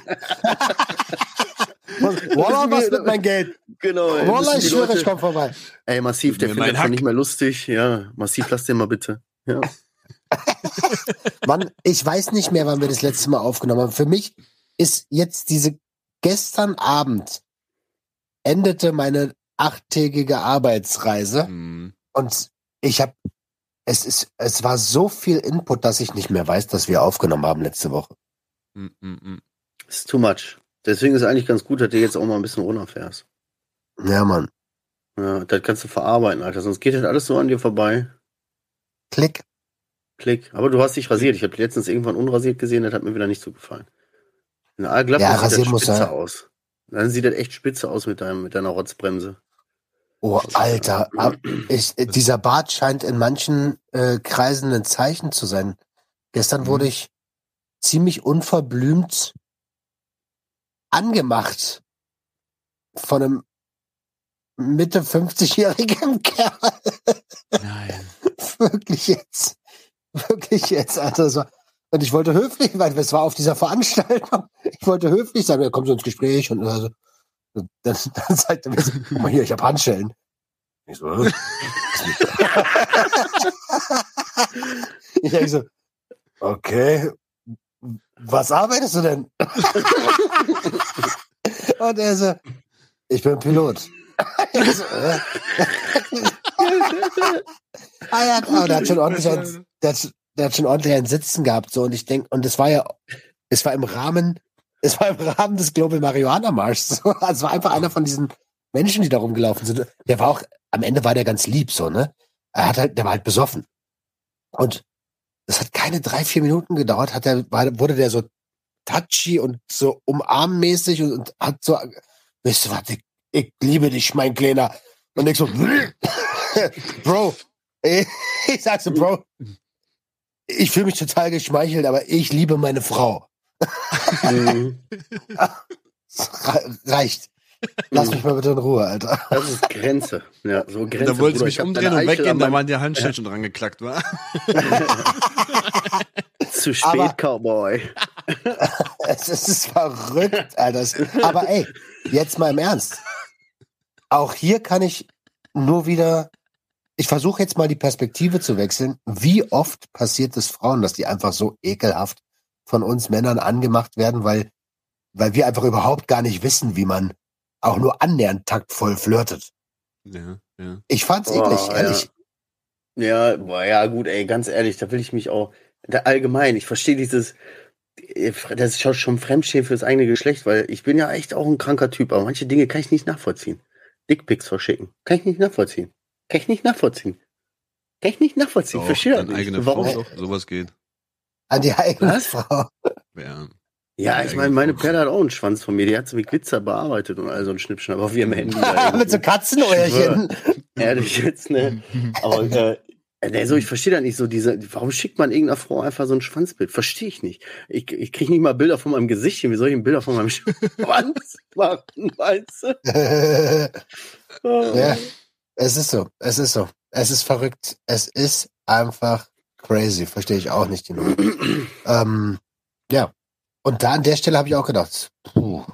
S2: Wallah, was mit mein Geld?
S3: Genau, ey. Müssen
S2: ich schwöre, ich komm vorbei.
S3: Ey, massiv, der findet das nicht mehr lustig. Ja, massiv, lass den mal bitte. Ja.
S2: Mann, ich weiß nicht mehr, wann wir das letzte Mal aufgenommen haben. Für mich ist jetzt diese gestern Abend endete meine achttägige Arbeitsreise
S4: Hm.
S2: und ich habe es ist es war so viel Input, dass ich nicht mehr weiß, dass wir aufgenommen haben letzte Woche.
S4: Hm, hm, hm.
S3: Ist too much. Deswegen ist eigentlich ganz gut, dass du jetzt auch mal ein bisschen runterfährst.
S2: Ja, Mann.
S3: Ja, das kannst du verarbeiten, Alter. Sonst geht das alles so an dir vorbei.
S2: Klick.
S3: Klick. Aber du hast dich rasiert. Ich habe letztens irgendwann unrasiert gesehen, das hat mir wieder nicht so gefallen. In Aalglatt
S2: Ja,
S3: sieht das spitze aus. Dann sieht das echt spitze aus mit, deinem, mit deiner Rotzbremse.
S2: Oh, Alter. Ich, äh, dieser Bart scheint in manchen äh, Kreisen ein Zeichen zu sein. Gestern
S4: Mhm.
S2: wurde ich ziemlich unverblümt angemacht von einem Mitte 50-jährigen Kerl.
S4: Nein.
S2: Wirklich jetzt. Wirklich jetzt, Alter. Das war, und ich wollte höflich, weil es war auf dieser Veranstaltung. Ich wollte höflich sein, er kommt so ins Gespräch und also, dann, dann sagt er mir so, guck mal hier, ich hab Handschellen. Ich so, ich denk so, okay, was arbeitest du denn? und er so, ich bin Pilot. Ich so, "Hä?" ah ja, klar, der hat schon ordentlich der hat, der hat schon ordentlich einen Sitzen gehabt, so, und ich denke, und es war ja, es war im Rahmen, es war im Rahmen des Global Marihuana Marsch, so, also es war einfach einer von diesen Menschen, die da rumgelaufen sind. Der war auch, am Ende war der ganz lieb, so, ne? Er hat halt, der war halt besoffen. Und das hat keine drei, vier Minuten gedauert, hat war, wurde der so touchy und so umarmmäßig und, und hat so, weißt du was, ich, ich liebe dich, mein Kleiner. Und ich so, Bro, ich sag so, Bro, ich fühle mich total geschmeichelt, aber ich liebe meine Frau.
S3: Mhm.
S2: Reicht. Lass mich mal bitte in Ruhe, Alter.
S3: Das ist Grenze. Ja, so Grenze.
S4: da wollte ich mich umdrehen und weggehen, da waren die Handschellen schon dran geklackt, war.
S3: Zu spät,
S2: Aber-
S3: Cowboy.
S2: Es ist, verrückt, Alter. Aber ey, jetzt mal im Ernst. Auch hier kann ich nur wieder, ich versuche jetzt mal die Perspektive zu wechseln. Wie oft passiert es Frauen, dass die einfach so ekelhaft von uns Männern angemacht werden, weil, weil wir einfach überhaupt gar nicht wissen, wie man auch nur annähernd taktvoll flirtet.
S4: Ja, ja.
S2: Ich fand's
S3: Boah,
S2: eklig, ehrlich.
S3: Ja, boah, ja, gut, ey, ganz ehrlich, da will ich mich auch, da allgemein, ich verstehe dieses, äh, das ist schon- schon Fremdschämen fürs eigene Geschlecht, weil ich bin ja echt auch ein kranker Typ, aber manche Dinge kann ich nicht nachvollziehen. Dickpics verschicken, kann ich nicht nachvollziehen. Kann ich nicht nachvollziehen. Kann ich nicht nachvollziehen,
S4: Doch,
S3: verstehe
S4: deine
S3: nicht.
S4: eigene
S3: Warum?
S4: Frau, sowas geht.
S2: An die eigene
S3: Was?
S2: Frau.
S4: Ja.
S3: Ja, ich meine, meine. Perle hat auch einen Schwanz von mir, die hat sie mit Glitzer bearbeitet und all so ein aber wir im Handy.
S2: Mit so
S3: irgendwie.
S2: Katzenöhrchen.
S3: Ehrlich jetzt, ne? Aber äh, äh, so, ich verstehe da nicht so diese, warum schickt man irgendeiner Frau einfach so ein Schwanzbild? Verstehe ich nicht. Ich, ich kriege nicht mal Bilder von meinem Gesicht hin. Wie soll ich denn Bilder von meinem Schwanz machen, meinst du?
S2: Ja, es ist so, es ist so. Es ist verrückt. Es ist einfach crazy. Verstehe ich auch nicht genug. ähm, ja. Und da an der Stelle habe ich auch gedacht, puh,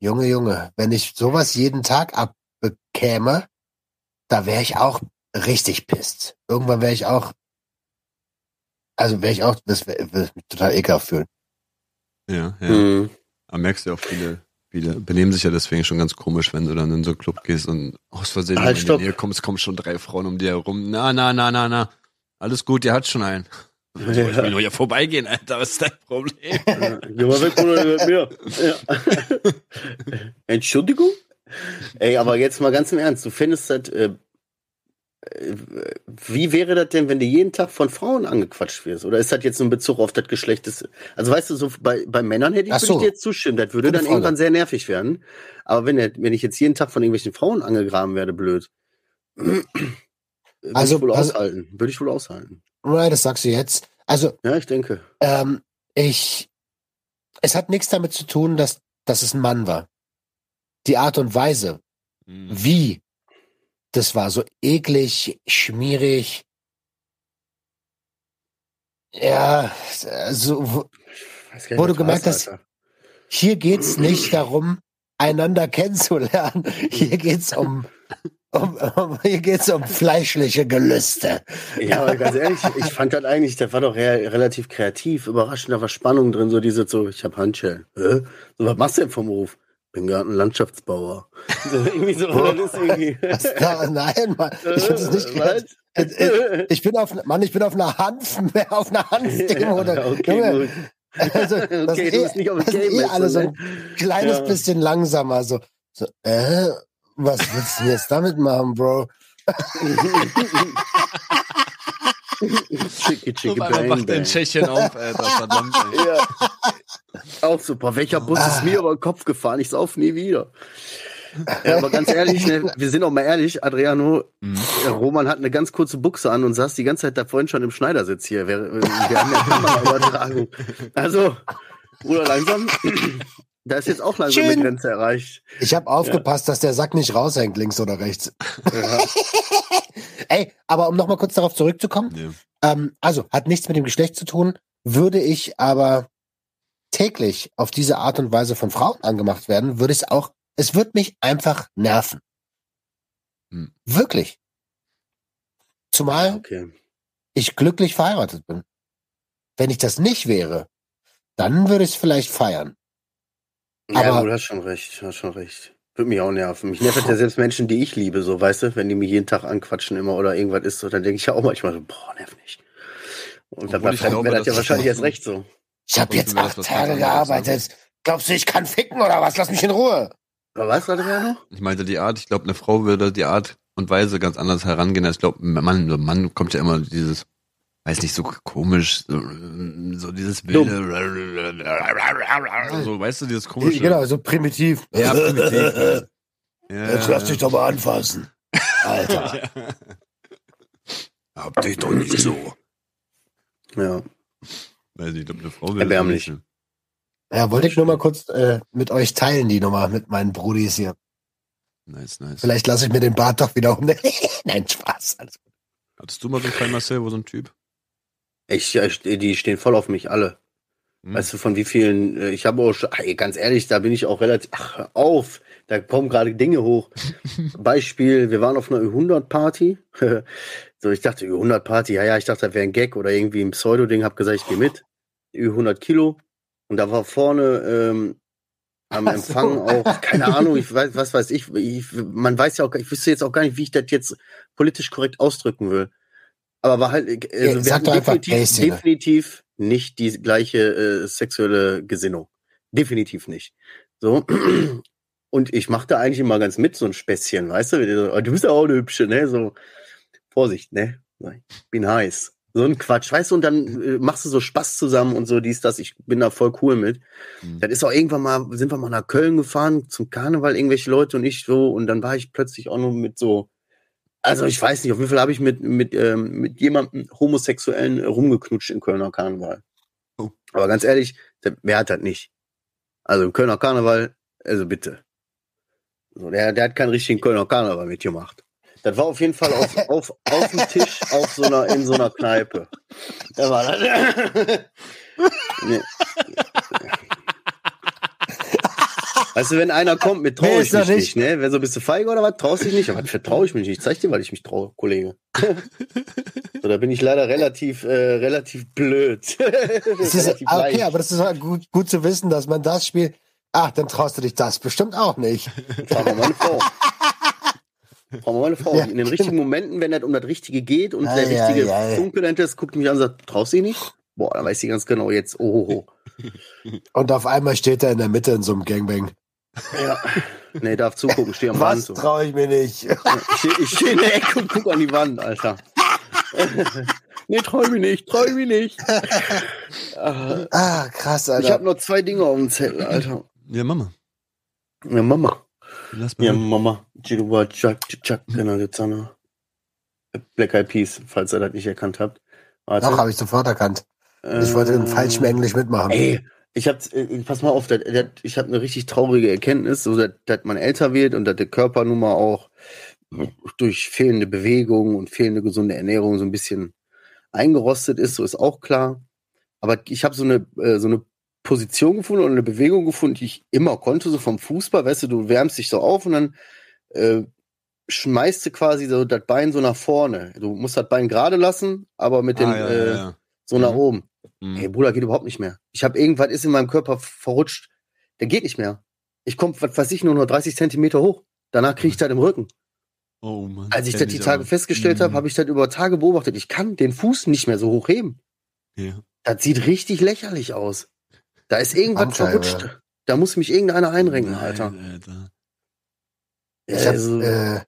S2: Junge, Junge, wenn ich sowas jeden Tag abbekäme, da wäre ich auch richtig pisst. Irgendwann wäre ich auch, also wäre ich auch, das wäre wär mich total ekelhaft fühlen.
S4: Ja, ja.
S3: Mhm.
S4: Aber merkst du auch viele, viele benehmen sich ja deswegen schon ganz komisch, wenn du dann in so einen Club gehst und aus Versehen
S3: Halt,
S4: in die Nähe kommst, kommen schon drei Frauen um dir herum. Na, na, na, na, na. Alles gut, ihr hat schon einen. Ich will nur hier vorbeigehen, Alter. Was ist dein Problem?
S3: Ja, Geh mal weg, Bruder, mir. Ja. Entschuldigung? Ey, aber jetzt mal ganz im Ernst, du findest das, äh, äh, wie wäre das denn, wenn du jeden Tag von Frauen angequatscht wirst? Oder ist das jetzt so ein Bezug auf das Geschlecht des, also weißt du, so bei, bei Männern hätte ich,
S2: so.
S3: ich dir jetzt zustimmen, das würde
S2: Gute
S3: dann
S2: Frage.
S3: irgendwann sehr nervig werden. Aber wenn, wenn ich jetzt jeden Tag von irgendwelchen Frauen angegraben werde, blöd. Würde
S2: Also,
S3: ich wohl
S2: also-
S3: aushalten. Würde ich wohl aushalten.
S2: Right, das sagst du jetzt. Also,
S3: Ja, ich denke.
S2: Ähm, ich, es hat nichts damit zu tun, dass, dass es ein Mann war. Die Art und Weise,
S4: Hm.
S2: wie das war, so eklig, schmierig. Ja, also, wo- du gemerkt hast- hier geht's nicht darum, einander kennenzulernen. Hier geht's um, um, um hier geht's um fleischliche Gelüste.
S3: Ja, aber ganz ehrlich, ich fand das eigentlich, das war doch re relativ kreativ, überraschend, da war Spannung drin, so diese so, ich habe Handschellen. Hä? So, was machst du denn vom Beruf? Bin Gartenlandschaftsbauer. So, irgendwie so, das ist irgendwie.
S2: Was da, nein, Mann, ich finde es nicht
S3: Was?
S2: Äh, Ich bin auf, Mann, ich bin auf einer Hanf, auf einer Hanfdemo.
S3: Ja, okay,
S2: also, das
S3: Okay,
S2: ist eh,
S3: nicht auf
S2: das
S3: Game
S2: eh
S3: jetzt,
S2: alle so
S3: ne?
S2: ein kleines
S3: Ja.
S2: bisschen langsamer. So, so äh, was willst du jetzt damit machen, Bro?
S3: Chicki, chicki, bang,
S4: macht
S3: bang.
S4: in Tschechien auf, Alter. Verdammt, ey.
S3: Ja. Auch super. Welcher Bus ist mir über den Kopf gefahren? Ich sauf nie wieder. Ja, aber ganz ehrlich, ne, wir sind auch mal ehrlich, Adriano,
S4: Mhm.
S3: der Roman hat eine ganz kurze Buchse an und saß die ganze Zeit da vorhin schon im Schneidersitz hier. Wir, wir haben ja Kameraübertragung. Also, Bruder, langsam, da ist jetzt auch langsam eine
S2: Schön.
S3: Grenze erreicht.
S2: Ich habe aufgepasst, dass der Sack nicht raushängt, links oder rechts.
S3: Ja.
S2: Ey, aber um nochmal kurz darauf zurückzukommen,
S4: Ja.
S2: ähm, also hat nichts mit dem Geschlecht zu tun, würde ich aber täglich auf diese Art und Weise von Frauen angemacht werden, würde es auch, es wird mich einfach nerven.
S4: Hm.
S2: Wirklich. Zumal
S3: Okay.
S2: ich glücklich verheiratet bin. Wenn ich das nicht wäre, dann würde ich es vielleicht feiern.
S3: Ja,
S2: Aber-
S3: du hast schon recht, hast schon recht. Würde mich auch nerven. Mich nervt ja selbst Menschen, die ich liebe, so, weißt du, wenn die mich jeden Tag anquatschen immer oder irgendwas ist, so, dann denke ich ja auch manchmal so, boah, nerv nicht. Und dann wäre das ja wahrscheinlich
S4: ist
S3: erst recht so.
S2: Ich habe jetzt acht Tage gearbeitet. Glaubst du, ich kann ficken oder was? Lass mich in Ruhe.
S3: Aber was, Adriano?
S4: Ich meinte die Art, ich glaube, eine Frau würde die Art und Weise ganz anders herangehen. als Ich glaube, Mann, Mann kommt ja immer dieses, weiß nicht, so komisch, so, so dieses wilde, so, weißt du, dieses komische.
S2: Genau, so primitiv.
S4: Ja, primitiv. Ja,
S2: Jetzt lass dich doch mal anfassen. Alter.
S4: Hab dich doch nicht so.
S3: Ja.
S4: Weiß nicht, ich glaube, eine Frau würde
S3: Erbärmlich.
S4: nicht.
S2: Ja, wollte ich nur mal kurz äh, mit euch teilen, die Nummer, mit meinen Brudis hier.
S4: Nice, nice.
S2: Vielleicht lasse ich mir den Bart doch wieder um. Nein, Spaß. Alles gut.
S4: Hattest du mal so einen Fall, Marcel, wo so ein Typ?
S3: Ich, ich- die stehen voll auf mich alle.
S4: Hm?
S3: Weißt du, von wie vielen, äh, ich habe auch schon, ey, ganz ehrlich, da bin ich auch relativ, ach, auf, da kommen gerade Dinge hoch. Beispiel, wir waren auf einer Ü100-Party. so, ich dachte, Ü100-Party, ja, ja, ich dachte, das wäre ein Gag oder irgendwie ein Pseudo-Ding, hab gesagt, ich gehe mit. Ü100 Kilo. Und da war vorne ähm, am
S2: Ach so.
S3: Empfang auch, keine Ahnung, ich weiß, was weiß ich, ich, man weiß ja auch, ich wüsste jetzt auch gar nicht, wie ich das jetzt politisch korrekt ausdrücken will. Aber war halt, äh,
S2: Ja,
S3: also wir
S2: sag
S3: hatten definitiv, definitiv nicht die gleiche äh, sexuelle Gesinnung. Definitiv nicht. So. Und ich machte eigentlich immer ganz mit, so ein Späßchen, weißt du? "Oh, Du bist ja auch eine hübsche, ne? So, Vorsicht, ne? Ich bin heiß. So ein Quatsch, weißt du, und dann äh, machst du so Spaß zusammen und so dies, das. Ich bin da voll cool mit.
S4: Hm.
S3: Dann ist auch irgendwann mal, sind wir mal nach Köln gefahren zum Karneval, irgendwelche Leute und ich so, und dann war ich plötzlich auch noch mit so, also ich weiß nicht, auf jeden Fall habe ich mit, mit, ähm, mit jemandem Homosexuellen rumgeknutscht im Kölner Karneval.
S4: Oh.
S3: Aber ganz ehrlich, der, wer hat das nicht? Also im Kölner Karneval, also bitte. So, der, der hat keinen richtigen Kölner Karneval mitgemacht. Das war auf jeden Fall auf, auf, auf dem Tisch auf so einer, in so einer Kneipe. Da war das. Nee. Weißt du, wenn einer kommt mit trau ich mich
S2: nicht?
S3: nicht, ne? Wer so bist du feige oder was? Traust dich nicht? Aber vertraue ich mich nicht? Ich zeig dir, weil ich mich traue, Kollege. so, da bin ich leider relativ, äh, relativ blöd.
S2: Das ist,
S3: relativ
S2: ah, okay,
S3: leicht.
S2: aber das ist halt gut, gut zu wissen, dass man das spielt. Ach, dann traust du dich das bestimmt auch nicht.
S3: Frag mal meine Frau. Mal meine Frau.
S2: Ja,
S3: In den richtigen Momenten, wenn es um das Richtige geht und
S2: Ei,
S3: der richtige
S2: ei.
S3: Funke dahinter ist, guckt mich an und sagt, traust du dich nicht? Boah, dann weiß sie ganz genau jetzt, oh, oh, oh.
S2: Und auf einmal steht er in der Mitte in so einem Gangbang.
S3: Ja. Nee, darf zugucken, steh am
S2: Was
S3: Rand. So.
S2: traue ich mir nicht?
S3: Ich stehe ich steh in der Ecke und guck an die Wand, Alter. nee, treu mich nicht, treu mich nicht. Ah,
S2: krass,
S3: ich
S2: Alter.
S3: habe noch zwei Dinge auf dem Zettel, Alter.
S4: Ja, Mama.
S3: Ja, Mama.
S4: Lass mal.
S3: Ja, Mama. Jiruba, Chuck, Chuck, genau, jetzt Anna. Black Eyed Peas, falls ihr das nicht erkannt habt. Warte.
S2: Doch, habe ich sofort erkannt. Ich wollte in falschem Englisch mitmachen.
S3: Ey, ich hab, äh, pass mal auf, das, das, ich habe eine richtig traurige Erkenntnis, so dass, dass man älter wird und dass der Körper nun mal auch durch fehlende Bewegung und fehlende gesunde Ernährung so ein bisschen eingerostet ist, so ist auch klar. Aber ich habe so eine, äh, so eine Position gefunden und eine Bewegung gefunden, die ich immer konnte, so vom Fußball, weißt du, du wärmst dich so auf und dann äh, schmeißt du quasi so das Bein so nach vorne. Du musst das Bein gerade lassen, aber mit dem
S4: Ah, ja,
S3: äh,
S4: ja, ja.
S3: so nach
S4: Mhm.
S3: oben.
S4: Mhm.
S3: Ey, Bruder, geht überhaupt nicht mehr. Ich habe irgendwas ist in meinem Körper verrutscht. Der geht nicht mehr. Ich komme, was weiß ich, nur noch 30 Zentimeter hoch. Danach kriege ich das im Rücken.
S4: Oh Mann.
S3: Als ich das die Tage
S4: aber.
S3: festgestellt habe,
S4: Mhm.
S3: habe ich das über Tage beobachtet. Ich kann den Fuß nicht mehr so hoch heben.
S4: Ja.
S3: Das sieht richtig lächerlich aus. Da ist irgendwas
S2: Bandscheibe.
S3: verrutscht. Da muss mich irgendeiner einrenken,
S4: Nein,
S3: Alter.
S4: Alter.
S2: Ich, hab,
S3: Also,
S2: äh,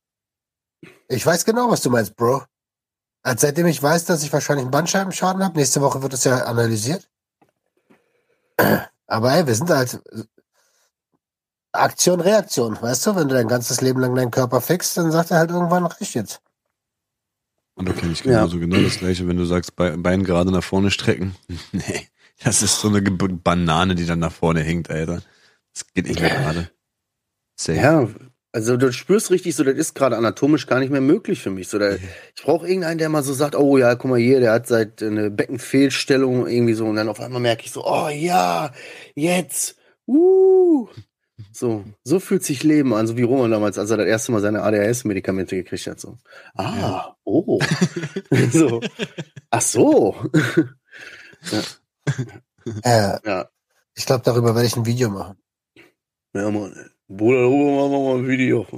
S2: ich weiß genau, was du meinst, Bro. Als seitdem ich weiß, dass ich wahrscheinlich einen Bandscheibenschaden habe, nächste Woche wird es ja analysiert. Aber ey, wir sind halt Aktion, Reaktion, weißt du? Wenn du dein ganzes Leben lang deinen Körper fixst, dann sagt er halt irgendwann, reicht jetzt.
S4: Und da kenne ich
S3: Ja.
S4: genauso genau das gleiche, wenn du sagst, Be- Bein gerade nach vorne strecken. nee, das ist so eine Ge Banane, die dann nach vorne hängt, Alter. Das geht nicht mehr gerade. Safe.
S3: ja, also du spürst richtig so, das ist gerade anatomisch gar nicht mehr möglich für mich. So, da, ich brauche irgendeinen, der mal so sagt, oh ja, guck mal hier, der hat seit eine Beckenfehlstellung irgendwie so und dann auf einmal merke ich so, oh ja, jetzt, uh. So, so fühlt sich Leben an, so wie Roman damals, als er das erste Mal seine ADHS-Medikamente gekriegt hat. So, ah,
S4: Ja.
S3: oh, so, ach so,
S2: Äh,
S3: ja,
S2: ich glaube, darüber werde ich ein Video machen.
S3: ja, Mann. Bruder, darüber machen wir mal ein Video.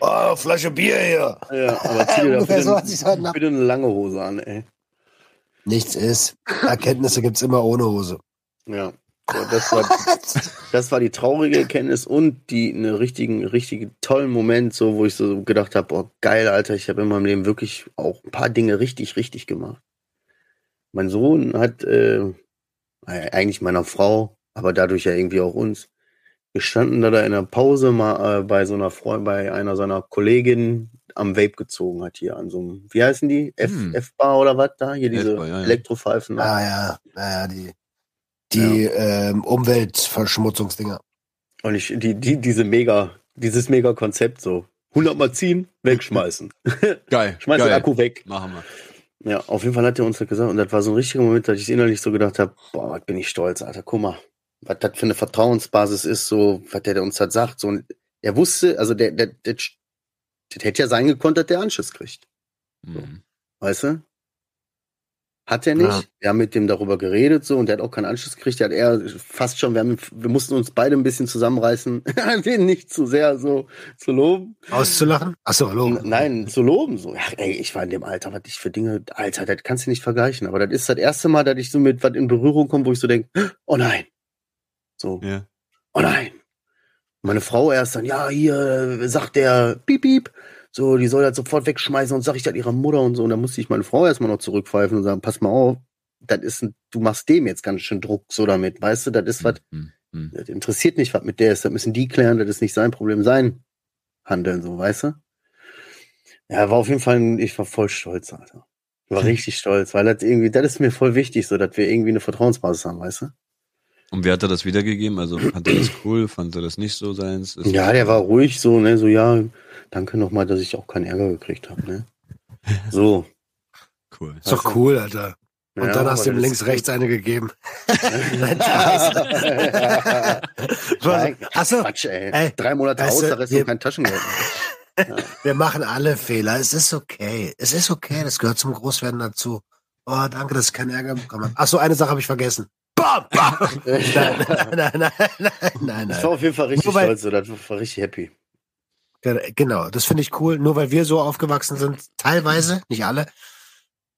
S2: Oh, Flasche Bier hier.
S3: Ja, aber zieh dir da
S2: Ungefähr
S3: bitte,
S2: so Nacht-
S3: bitte eine lange Hose an, ey.
S2: Nichts ist. Erkenntnisse gibt's immer ohne Hose.
S3: Ja. So, das, war, das war die traurige Erkenntnis und die eine richtigen, richtigen tollen Moment, so wo ich so gedacht habe, oh geil, Alter, ich habe in meinem Leben wirklich auch ein paar Dinge richtig, richtig gemacht. Mein Sohn hat äh, eigentlich meiner Frau, aber dadurch ja irgendwie auch uns, gestanden, da er in der Pause mal äh, bei so einer Freundin, bei einer seiner Kolleginnen am Vape gezogen hat hier an so einem, wie heißen die? F,
S4: Hm.
S3: F-Bar oder was da? Hier diese
S4: ja, ja.
S3: Elektropfeifen.
S2: Ah ja, naja, die, die ähm, Umweltverschmutzungsdinger.
S3: Und ich, die, die, diese mega, dieses mega Konzept so. 100 mal ziehen, wegschmeißen.
S4: Geil.
S3: Schmeiß
S4: geil.
S3: den Akku weg.
S4: Machen wir.
S3: Ja, auf jeden Fall hat er uns das gesagt. Und das war so ein richtiger Moment, dass ich innerlich so gedacht habe, boah, was bin ich stolz, Alter. Guck mal, was das für eine Vertrauensbasis ist, so, was der, uns das sagt. So, und er wusste, also der, der, der, das hätte ja sein gekonnt, dass der Anschluss kriegt.
S4: Mhm.
S3: Weißt du? Hat er nicht.
S2: Ja.
S3: Wir haben mit dem darüber geredet, so, und der hat auch keinen Anschluss gekriegt. Der hat eher fast schon, wir haben, wir mussten uns beide ein bisschen zusammenreißen, den nicht zu sehr so zu loben.
S2: Auszulachen? Achso, hallo.
S3: N- Nein, zu loben. So, ach, ey, ich war in dem Alter, was ich für Dinge, Alter, das kannst du nicht vergleichen. Aber das ist das erste Mal, dass ich so mit was in Berührung komme, wo ich so denke, oh nein. So,
S4: Ja.
S3: oh nein. Meine Frau erst dann, ja, hier äh, sagt der Piep, Piep. So, die soll das sofort wegschmeißen und sag ich das ihrer Mutter und so. Und dann musste ich meine Frau erstmal noch zurückpfeifen und sagen, pass mal auf, das ist ein, du machst dem jetzt ganz schön Druck so damit, weißt du, das ist was,
S4: Mhm.
S3: Das interessiert nicht, was mit der ist, das müssen die klären, das ist nicht sein Problem, sein Handeln, so, weißt du? Ja, war auf jeden Fall, ich war voll stolz, Alter. Ich war richtig stolz, weil das irgendwie, das ist mir voll wichtig, so, dass wir irgendwie eine Vertrauensbasis haben, weißt du?
S4: Und wer hat er das wiedergegeben? Also fand er das cool? Fand er das nicht so seins? Ist
S3: Ja, der war ruhig so, ne, so, ja, danke nochmal, dass ich auch keinen Ärger gekriegt habe, ne? So.
S4: cool.
S2: Ist doch cool, Alter. Und
S3: Ja,
S2: dann hast du ihm
S3: das
S2: links,
S3: ist-
S2: rechts eine gegeben. Nein,
S3: Ja. Nein,
S2: Achso,
S3: Quatsch, ey.
S2: Ey,
S3: Drei Monate
S2: weißt
S3: Hausarrest
S2: wir-
S3: und kein Taschengeld.
S2: wir machen alle Fehler. Es ist okay. Es ist okay. Das gehört zum Großwerden dazu. Oh, danke, dass ich keinen Ärger bekommen habe. Achso, eine Sache habe ich vergessen. Bam, bam. Nein, nein, nein, nein, nein, nein,
S3: Ich war auf jeden Fall richtig
S2: weil-
S3: stolz, so, das war richtig happy.
S2: Genau, das finde ich cool. Nur weil wir so aufgewachsen sind, teilweise, nicht alle,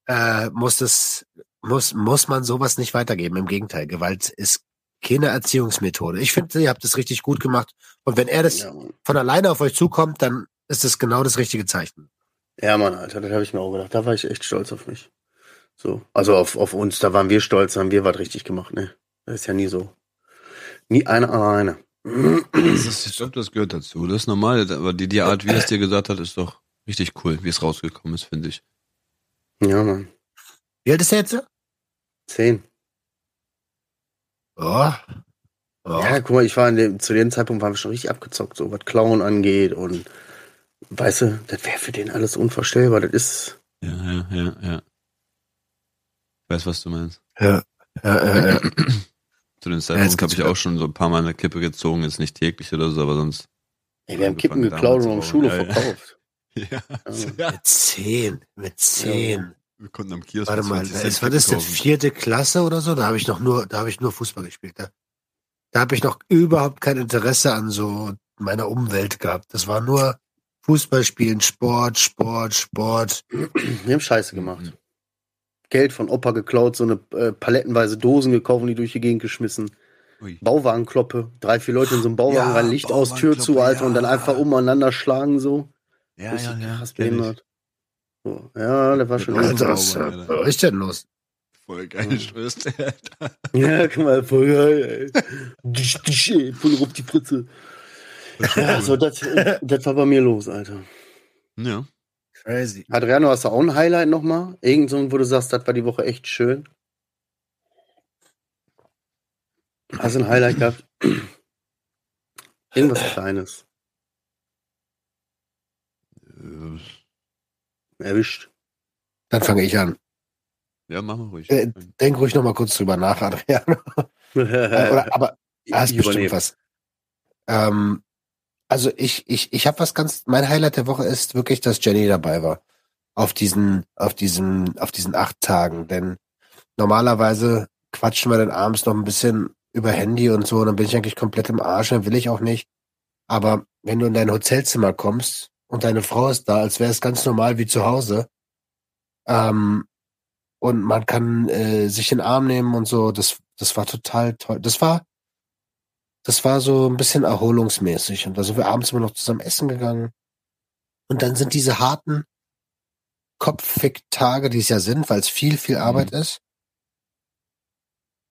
S2: äh, muss das, muss, muss man sowas nicht weitergeben. Im Gegenteil, Gewalt ist keine Erziehungsmethode. Ich finde, ihr habt das richtig gut gemacht. Und wenn er das
S3: Ja,
S2: von alleine auf euch zukommt, dann ist das genau das richtige Zeichen.
S3: ja, Mann, Alter, das habe ich mir auch gedacht. Da war ich echt stolz auf mich. So, also auf, auf uns, da waren wir stolz, da haben wir was richtig gemacht, ne? Das ist ja nie so. Nie einer alleine.
S4: Das ist, ich glaube, das gehört dazu. Das ist normal. Aber die, die Art, wie er es dir gesagt hat, ist doch richtig cool, wie es rausgekommen ist, finde ich.
S3: Ja, Mann.
S2: Wie alt ist er jetzt?
S3: Zehn.
S2: Oh. oh.
S3: Ja, guck mal, ich war in dem, zu dem Zeitpunkt waren wir schon richtig abgezockt, so was Klauen angeht und weißt du, das wäre für den alles unvorstellbar. Das ist.
S4: Ja, ja, ja, ja. Weiß, was du meinst.
S2: Ja, ja, ja, ja.
S4: Zu dem
S2: jetzt
S4: Zeitpunkt
S2: geht's
S4: habe ich auch schon so ein paar Mal eine Kippe gezogen, jetzt nicht täglich oder so, aber sonst.
S3: Ey, wir haben Kippen geklaut und der Schule
S4: Ja, ja.
S3: verkauft.
S4: Ja.
S3: Ja.
S2: Mit zehn. Mit zehn.
S4: Wir konnten am Kiosk
S2: Warte mal,
S4: 20 Cent
S2: das war das denn vierte Klasse oder so? Da habe ich noch nur, da habe ich nur Fußball gespielt. Da, da habe ich noch überhaupt kein Interesse an so meiner Umwelt gehabt. Das war nur Fußball spielen, Sport, Sport, Sport.
S3: Wir haben Scheiße gemacht. Geld von Opa geklaut, so eine äh, palettenweise Dosen gekauft und die durch die Gegend geschmissen.
S4: Ui.
S3: Bauwagenkloppe, drei, vier Leute in so einem Bauwagen
S4: Ja,
S3: rein, Licht aus, Tür zu, Alter, und dann
S4: ja.
S3: einfach umeinander schlagen, so.
S4: Ja,
S3: Richtig
S4: ja, ja.
S3: krass behindert. So. Ja, das war schon
S4: Ja,
S3: ja,
S2: Alter, was, ist denn los?
S4: Voll geil, schwörst du, Alter.
S3: ja, guck mal, voll geil, ey. Voll auf die Fritze. Ja, so, das, das war bei mir los, Alter.
S4: Ja.
S2: Crazy.
S3: Adriano, hast du auch ein Highlight nochmal? Irgend so, ein, wo du sagst, das war die Woche echt schön? Hast du ein Highlight gehabt? Irgendwas Kleines.
S4: Äh,
S3: Erwischt.
S2: Dann fange ich an.
S4: Ja, mach mal ruhig.
S2: Äh, Denk ruhig noch mal kurz drüber nach, Adriano. Äh, Oder, aber
S3: Ich
S2: bestimmt was. Ähm, also ich, ich, ich habe was ganz, mein Highlight der Woche ist wirklich, dass Jenny dabei war. Auf diesen, auf diesen, auf diesen acht Tagen. Denn normalerweise quatschen wir dann abends noch ein bisschen über Handy und so, dann bin ich eigentlich komplett im Arsch, dann will ich auch nicht. Aber wenn du in dein Hotelzimmer kommst und deine Frau ist da, als wäre es ganz normal wie zu Hause, ähm, und man kann äh, sich den Arm nehmen und so. Das, das war total toll. Das war, das war so ein bisschen erholungsmäßig. Und da sind wir abends immer noch zusammen essen gegangen. Und dann sind diese harten Kopffick-Tage, die es ja sind, weil es viel, viel Arbeit ist,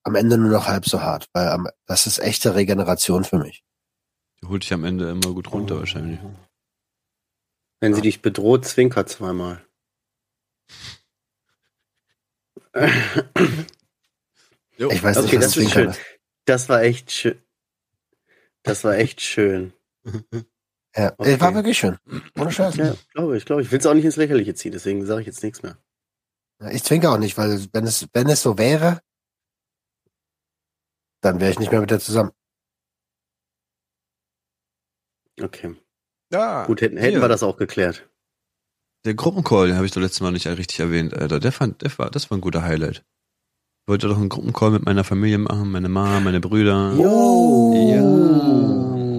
S2: am Ende nur noch halb so hart, weil am, das ist echte Regeneration für mich.
S4: Die holt dich am Ende immer gut runter wahrscheinlich.
S3: Wenn sie dich bedroht, zwinkert zweimal.
S2: Ich weiß nicht,
S3: Okay,
S2: was
S3: das ist
S2: Zwinkern
S3: schön. Das war echt schön. Das war echt schön.
S2: Ja,
S3: Okay.
S2: äh, war wirklich schön. Ohne Scheiß.
S3: Ja, glaube ich, glaube ich. Ich will es auch nicht ins Lächerliche ziehen, deswegen sage ich jetzt nichts mehr.
S2: Ich zwinker auch nicht, weil wenn es, wenn es so wäre, dann wäre ich nicht mehr mit der zusammen.
S3: Okay.
S4: Ja,
S3: Gut, hätten, hätten
S4: hier.
S3: wir das auch geklärt.
S4: Der Gruppencall habe ich doch letztes Mal nicht richtig erwähnt, Alter. Der fand, der war, das war ein guter Highlight. Ich wollte doch einen Gruppencall mit meiner Familie machen, meine Mama, meine Brüder.
S3: Jo.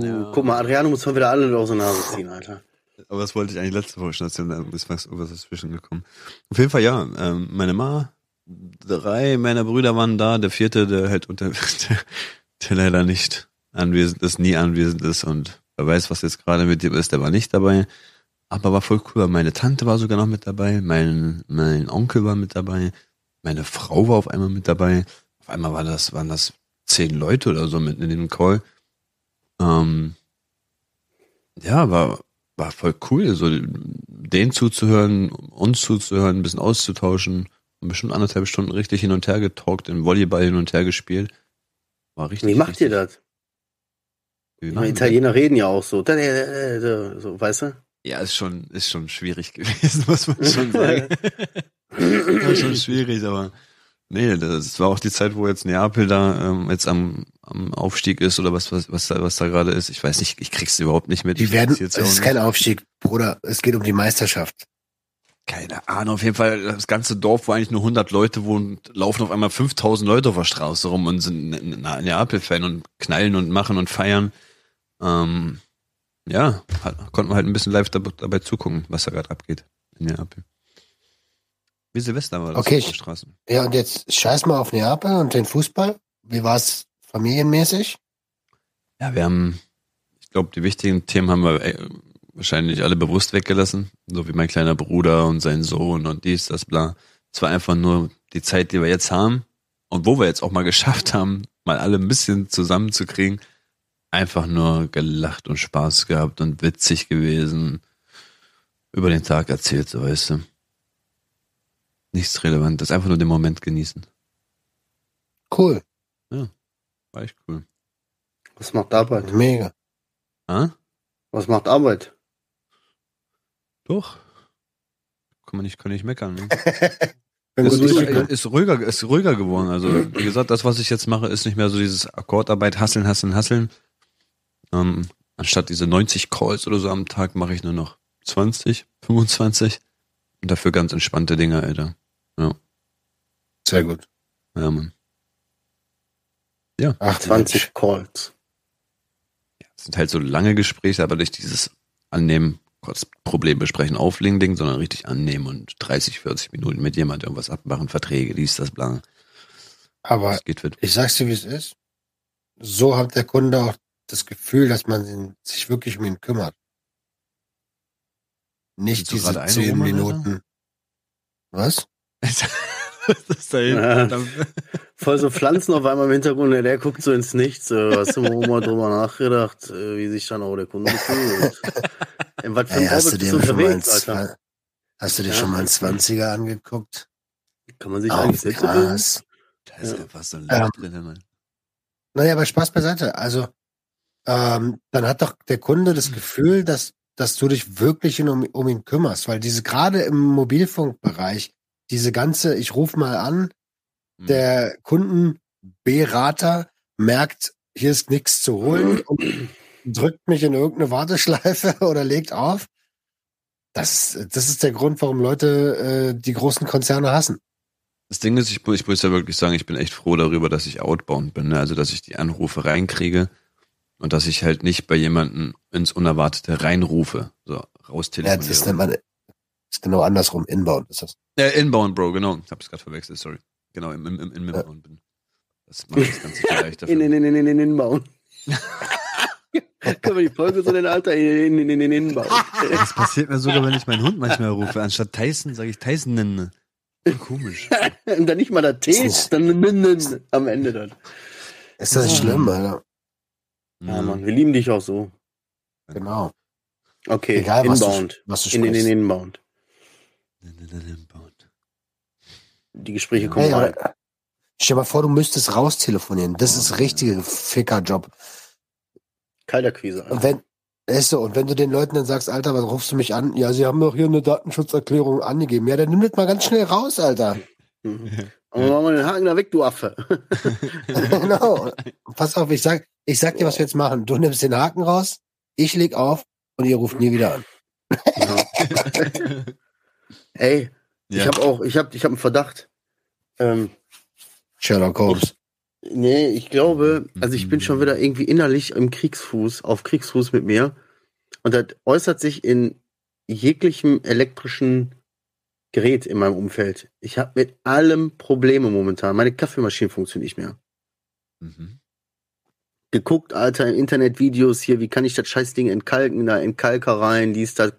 S4: Ja.
S3: Guck mal, Adriano muss mal wieder alle aus der Nase ziehen, Alter.
S4: Aber das wollte ich eigentlich letzte Woche schon erzählen, da ist was, was dazwischen gekommen. Auf jeden Fall, ja, ähm, meine Ma, drei meiner Brüder waren da, der vierte, der halt unter, der, der leider nicht anwesend ist, nie anwesend ist und wer weiß, was jetzt gerade mit dem ist, der war nicht dabei. Aber war voll cool, weil meine Tante war sogar noch mit dabei, mein, mein Onkel war mit dabei, meine Frau war auf einmal mit dabei. Auf einmal war das, waren das zehn Leute oder so mit in dem Call. Ähm, ja, war, war voll cool, so denen zuzuhören, uns zuzuhören, ein bisschen auszutauschen und bestimmt anderthalb Stunden richtig hin und her getalkt, in Volleyball hin und her gespielt. War richtig.
S3: Wie macht ihr
S4: richtig-
S3: das? Ich
S4: machen
S3: meine, Italiener reden ja auch so. So, weißt du?
S4: Ja, ist schon, ist schon schwierig gewesen, muss man schon sagen. War schon schwierig, aber nee, das war auch die Zeit, wo jetzt Neapel da ähm, jetzt am, am Aufstieg ist oder was, was, was da, was da gerade ist. Ich weiß nicht, ich krieg's überhaupt nicht mit.
S2: Die werden, es
S4: ja
S2: ist kein Aufstieg, Bruder. Es geht um die Meisterschaft.
S4: Keine Ahnung, auf jeden Fall das ganze Dorf, wo eigentlich nur 100 Leute wohnen, laufen auf einmal 5000 Leute auf der Straße rum und sind ein Neapel-Fan und knallen und machen und feiern. Ähm, ja, konnten wir halt ein bisschen live dabei zugucken, was da gerade abgeht in Neapel. Wie Silvester war das
S2: Okay,
S4: auf Straßen.
S2: Ja, und jetzt scheiß mal auf Neapel und den Fußball. Wie war es familienmäßig?
S4: Ja, wir haben, ich glaube, die wichtigen Themen haben wir äh, wahrscheinlich alle bewusst weggelassen. So wie mein kleiner Bruder und sein Sohn und dies, das, bla. Es war einfach nur die Zeit, die wir jetzt haben und wo wir jetzt auch mal geschafft haben, mal alle ein bisschen zusammenzukriegen. Einfach nur gelacht und Spaß gehabt und witzig gewesen. Über den Tag erzählt, so weißt du. Nichts Relevantes, einfach nur den Moment genießen.
S2: Cool.
S4: War echt cool.
S3: Was macht Arbeit?
S2: Mega.
S4: Ah?
S3: Was macht Arbeit?
S4: Doch. Kann man nicht, kann nicht meckern. Ne? Ist,
S2: durchgekommen.
S4: ist ruhiger, ist ruhiger geworden. Also, wie gesagt, das, was ich jetzt mache, ist nicht mehr so dieses Akkordarbeit, hasseln, hasseln, hasseln. Ähm, anstatt diese 90 Calls oder so am Tag mache ich nur noch 20, 25. Und dafür ganz entspannte Dinge, Alter.
S2: Sehr gut.
S4: Ja, Mann.
S2: Ach,
S3: 20 Calls.
S4: Das sind halt so lange Gespräche, aber nicht dieses Annehmen, kurz Problem besprechen, auflegen Ding, sondern richtig annehmen und 30, 40 Minuten mit jemand irgendwas abmachen, Verträge, dies, das, bla.
S2: Aber
S4: Das geht für
S2: ich sag's dir, wie es ist. So hat der Kunde auch das Gefühl, dass man sich wirklich um ihn kümmert. Nicht diese zehn Minuten. Was?
S4: das ist da
S3: Ja. Voll so Pflanzen auf einmal im Hintergrund, der, der guckt so ins Nichts. Äh, hast du mal, mal drüber nachgedacht, äh, wie sich dann auch der Kunde fühlt? In was für
S2: Ey,
S3: ein
S2: hast du dir schon mal einen,
S3: unterwegs, Alter?
S2: Hast du dir
S3: Ja.
S2: schon mal einen 20er angeguckt?
S3: Kann man sich
S2: Auf
S3: eigentlich selbst?
S2: Gras.
S4: Da ist
S3: Ja.
S4: einfach so ein
S2: Ähm,
S4: Licht drin, Mann.
S2: Naja, aber Spaß beiseite. Also, ähm, dann hat doch der Kunde das Gefühl, dass, dass du dich wirklich um, um ihn kümmerst, weil diese gerade im Mobilfunkbereich, diese ganze, ich rufe mal an,
S4: Hm.
S2: der Kundenberater merkt, hier ist nichts zu holen und drückt mich in irgendeine Warteschleife oder legt auf. Das, das ist der Grund, warum Leute äh, die großen Konzerne hassen.
S4: Das Ding ist, ich, ich muss ja wirklich sagen, ich bin echt froh darüber, dass ich outbound bin, ne? also dass ich die Anrufe reinkriege und dass ich halt nicht bei jemandem ins Unerwartete reinrufe, so
S2: Ja,
S4: raustelefoniere.
S2: das nennt man, Ist genau andersrum. Inbound ist das.
S4: Äh, Inbound, Bro, genau. Ich hab's gerade verwechselt, sorry. Genau, im, im, im, im Inbound bin. Das macht das Ganze viel leichter.
S3: In, in, in, in, in, Inbound. Können wir die Folge so nennen, Alter? In, in, in, in, Inbound.
S4: Das passiert mir sogar, wenn ich meinen Hund manchmal rufe. Anstatt Tyson sage ich Tyson nenne. Komisch.
S3: Und dann nicht mal der T, dann ein Minden am Ende dann.
S2: Ist das
S3: Ja.
S2: schlimm, Alter?
S3: Ja, Mann, wir lieben dich auch so.
S2: Genau.
S3: Okay,
S2: Egal, was du,
S3: Inbound.
S2: was du
S3: In, in, in. Inbound. Die Gespräche kommen
S2: Hey,
S3: rein.
S2: stell dir mal vor, du müsstest raustelefonieren. Das ist richtige Fickerjob.
S3: Kalterquise.
S2: Und wenn, ist so, und wenn du den Leuten dann sagst, Alter, was rufst du mich an? Ja, sie haben doch hier eine Datenschutzerklärung angegeben. Ja, dann nimm das mal ganz schnell raus, Alter.
S3: Mhm. Aber mach mal den Haken da weg, du Affe.
S2: genau. Pass auf, ich sag, ich sag dir, was wir jetzt machen. Du nimmst den Haken raus, ich leg auf und ihr ruft nie wieder an.
S3: Ey, ich
S4: Ja.
S3: habe auch, ich habe ich hab einen Verdacht. Ähm,
S2: Sherlock Holmes.
S3: nee, ich glaube, also ich bin schon wieder irgendwie innerlich im Kriegsfuß, auf Kriegsfuß mit mir. Und das äußert sich in jeglichem elektrischen Gerät in meinem Umfeld. Ich habe mit allem Probleme momentan. Meine Kaffeemaschine funktioniert nicht mehr.
S4: Mhm.
S3: geguckt, Alter, im Internet Videos hier, wie kann ich das Scheißding entkalken, da Entkalker rein, dies, da.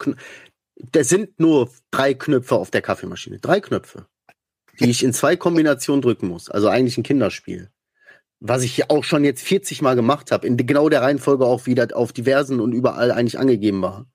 S3: Das sind nur drei Knöpfe auf der Kaffeemaschine. Drei Knöpfe, die ich in zwei Kombinationen drücken muss. Also eigentlich ein Kinderspiel. Was ich auch schon jetzt 40 Mal gemacht habe, in genau der Reihenfolge auch wieder auf diversen und überall eigentlich angegeben war.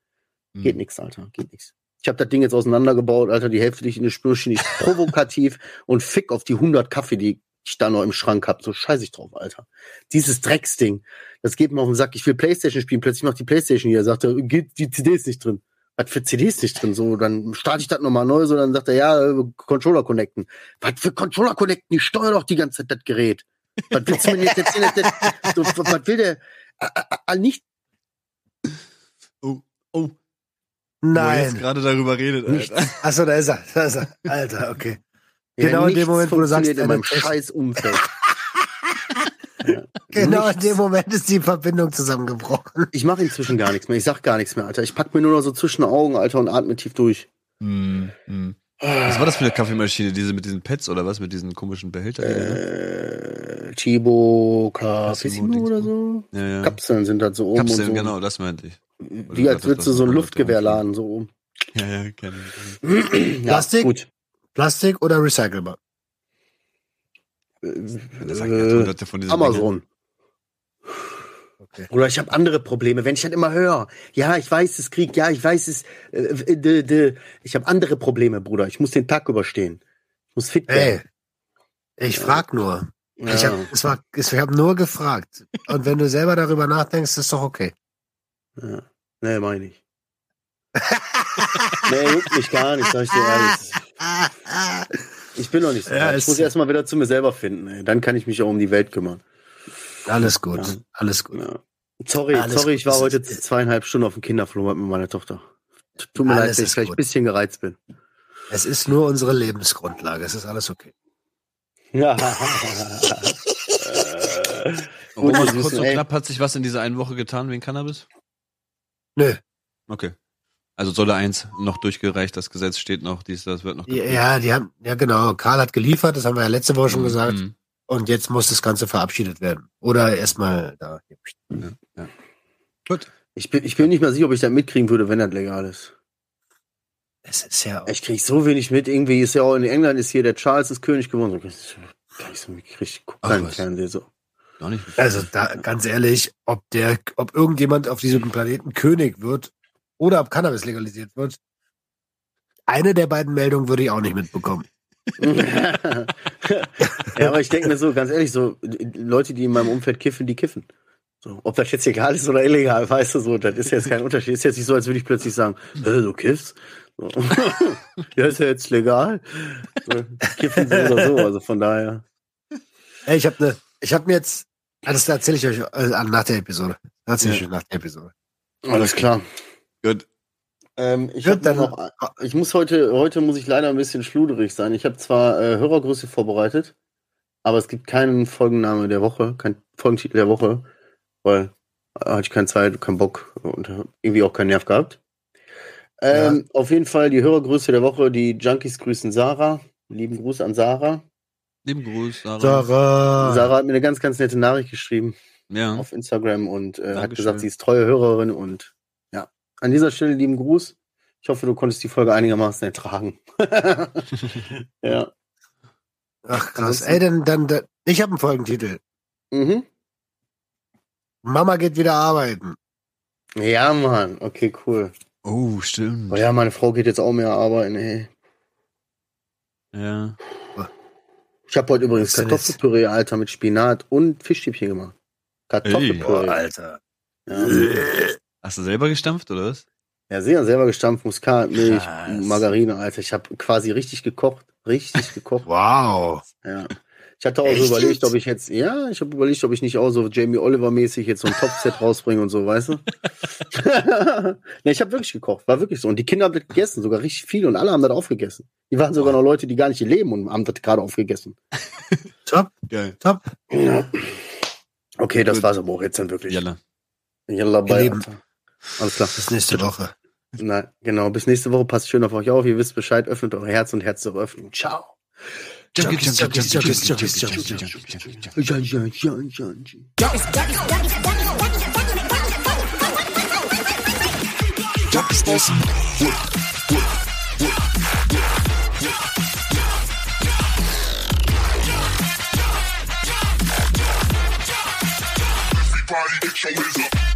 S4: Mhm.
S3: Geht nix, Alter, geht nix. Ich habe das Ding jetzt auseinandergebaut, Alter, die Hälfte, ich in der Spülmaschine ist provokativ und fick auf die 100 Kaffee, die ich da noch im Schrank hab. So scheiß ich drauf, Alter. Dieses Drecksding, das geht mir auf den Sack. Ich will Playstation spielen, plötzlich macht die Playstation hier, sagt er, geht, die CD ist nicht drin. Was für CD ist nicht drin? So, dann starte ich das nochmal neu, so, dann sagt er, ja, äh, Controller connecten. Was für Controller connecten? Ich steuere doch die ganze Zeit das Gerät. Was willst du mir jetzt erzählen? Das- so, Was will der? Ah, ah, ah, Nicht
S4: Oh, oh. Wo er jetzt
S2: Nein.
S4: gerade darüber redet,
S3: Nichts.
S4: Alter.
S2: Achso, da ist er. Da ist er. Alter, okay.
S3: Ja,
S2: Genau in dem Moment, wo du sagst,
S3: in meinem scheiß Umfeld.
S2: Genau in
S3: Nichts.
S2: dem Moment ist die Verbindung zusammengebrochen.
S3: Ich mache inzwischen gar nichts mehr. Ich sag gar nichts mehr, Alter. Ich pack mir nur noch so zwischen den Augen, Alter, und atme tief durch.
S4: Hm, hm. Was war das für eine Kaffeemaschine? Diese mit diesen Pads oder was? Mit diesen komischen Behältern?
S3: Äh, Chibo, Cafissimo
S4: Dings-
S3: oder so.
S4: ja, ja.
S3: Kapseln sind halt so oben und
S4: Kapseln,
S3: so.
S4: genau, das meinte ich.
S3: Wie als würdest du so ein Luftgewehr laden, so oben.
S4: Ja, ja, ich.
S3: Ja,
S2: Plastik?
S3: Gut.
S2: Plastik oder recycelbar?
S4: Das sagt ja
S3: Äh, Amazon.
S2: Okay.
S3: Oder ich habe andere Probleme, wenn ich halt immer höre. Ja, ich weiß, es Krieg, ja, ich weiß es. Äh, de, de. Ich habe andere Probleme, Bruder. Ich muss den Tag überstehen. Ich muss fit werden.
S2: Ey, ich frag nur.
S3: Ja.
S2: Ich habe es war, ich habe nur gefragt. Und wenn du selber darüber nachdenkst, ist doch okay.
S3: Ja. Nee, meine ich. nee, juckt mich gar nicht, sag ich dir ehrlich. Ich bin noch nicht so
S2: Ja.
S3: Ich muss erst mal wieder zu mir selber finden. Ey. Dann kann ich mich auch um die Welt kümmern.
S2: Alles gut,
S3: Ja.
S2: alles gut.
S3: Ja. Sorry,
S2: Alles
S3: sorry,
S2: gut.
S3: ich war
S2: Das
S3: heute
S2: ist-
S3: zweieinhalb Stunden auf dem Kinderflohmarkt mit meiner Tochter. Tut mir leid, wenn ich vielleicht ein bisschen gereizt bin.
S2: Es ist nur unsere Lebensgrundlage. Es ist alles okay.
S3: Ja. Gut,
S4: Roman, kurz und knapp, hat sich was in dieser einen Woche getan wegen Cannabis?
S2: Nö.
S4: Okay. Also Solle 1 noch durchgereicht, das Gesetz steht noch, dies, das wird noch
S2: Ja, ja, die haben, ja genau. Karl hat geliefert, das haben wir ja letzte Woche schon
S4: Mhm,
S2: gesagt. Und jetzt muss das Ganze verabschiedet werden. Oder erstmal da.
S4: Gut.
S3: Ich bin, ich bin nicht mal sicher, ob ich das mitkriegen würde, wenn das legal ist.
S2: Es ist ja.
S3: Ich krieg so wenig mit. Irgendwie ist ja auch in England ist hier der Charles ist König geworden. So, so mitkriegt. Ich guck
S4: Ach,
S3: keinen
S4: was.
S3: Fernsehen so.
S4: Noch nicht.
S2: Also da, ganz ehrlich, ob der, ob irgendjemand auf diesem Planeten König wird oder ob Cannabis legalisiert wird, eine der beiden Meldungen würde ich auch nicht mitbekommen.
S3: ja, aber ich denke mir so, ganz ehrlich, so Leute, die in meinem Umfeld kiffen, die kiffen. So, ob das jetzt egal ist oder illegal, weißt du so, das ist jetzt kein Unterschied. Ist jetzt nicht so, als würde ich plötzlich sagen, du kiffst. So. ja, ist ja jetzt legal. So, kiffen so oder so, also von daher.
S2: Ey, ich habe ne, ich habe mir jetzt, ah, das erzähle ich euch äh, nach der Episode. Das erzähle ich euch nach der Episode.
S3: Alles klar.
S4: Gut.
S3: Ähm, ich,
S2: Gut, dann-
S3: noch, ich muss heute, heute muss ich leider ein bisschen schluderig sein. Ich habe zwar äh, Hörergröße vorbereitet, aber es gibt keinen Folgenname der Woche, keinen Folgentitel der Woche, weil äh, hatte ich keine Zeit, keinen Bock und irgendwie auch keinen Nerv gehabt. Ähm, Auf jeden Fall die Hörergrüße der Woche. Die Junkies grüßen Sarah. Lieben Gruß an Sarah.
S4: Lieben Gruß, Sarah.
S2: Sarah.
S3: Sarah hat mir eine ganz, ganz nette Nachricht geschrieben
S4: Ja.
S3: auf Instagram und äh, hat gesagt, sie ist treue Hörerin und ja. An dieser Stelle lieben Gruß. Ich hoffe, du konntest die Folge einigermaßen ertragen. ja.
S2: Ach krass. Ey, dann, dann, dann ich habe einen Folgentitel.
S3: Mhm.
S2: Mama geht wieder arbeiten.
S3: Ja, Mann. Okay, cool.
S4: Oh, stimmt.
S3: Oh ja, meine Frau geht jetzt auch mehr arbeiten, ey.
S4: Ja.
S3: Ich habe heute übrigens? Kartoffelpüree, Alter, mit Spinat und Fischstäbchen gemacht. Kartoffelpüree.
S2: Alter.
S3: Ja.
S4: Hast du selber gestampft oder was?
S3: ja, sehr selber gestampft, Muskat, Milch. Margarine, Alter. Ich habe quasi richtig gekocht. Richtig gekocht.
S2: Wow.
S3: Ja. Ich hatte auch
S2: Echt
S3: so überlegt, ob ich jetzt, ja, ich habe überlegt, ob ich nicht auch so Jamie Oliver-mäßig jetzt so ein Topset rausbringe und so, weißt du? ne, ich habe wirklich gekocht, war wirklich so. Und die Kinder haben das gegessen, sogar richtig viel und alle haben das aufgegessen. Die waren sogar noch Leute, die gar nicht leben und haben das gerade aufgegessen.
S2: Top,
S4: Geil.
S2: top.
S3: Ja. Okay, das war's aber auch jetzt dann wirklich.
S4: Jalla.
S3: Yalla,
S2: Ihr
S3: bye. Alles klar.
S2: Bis nächste Woche.
S3: Na, genau. Bis nächste Woche. Passt schön auf euch auf. Ihr wisst Bescheid. Öffnet eure Herz und Herz zur Öffnung. Ciao.
S1: Everybody get your hands.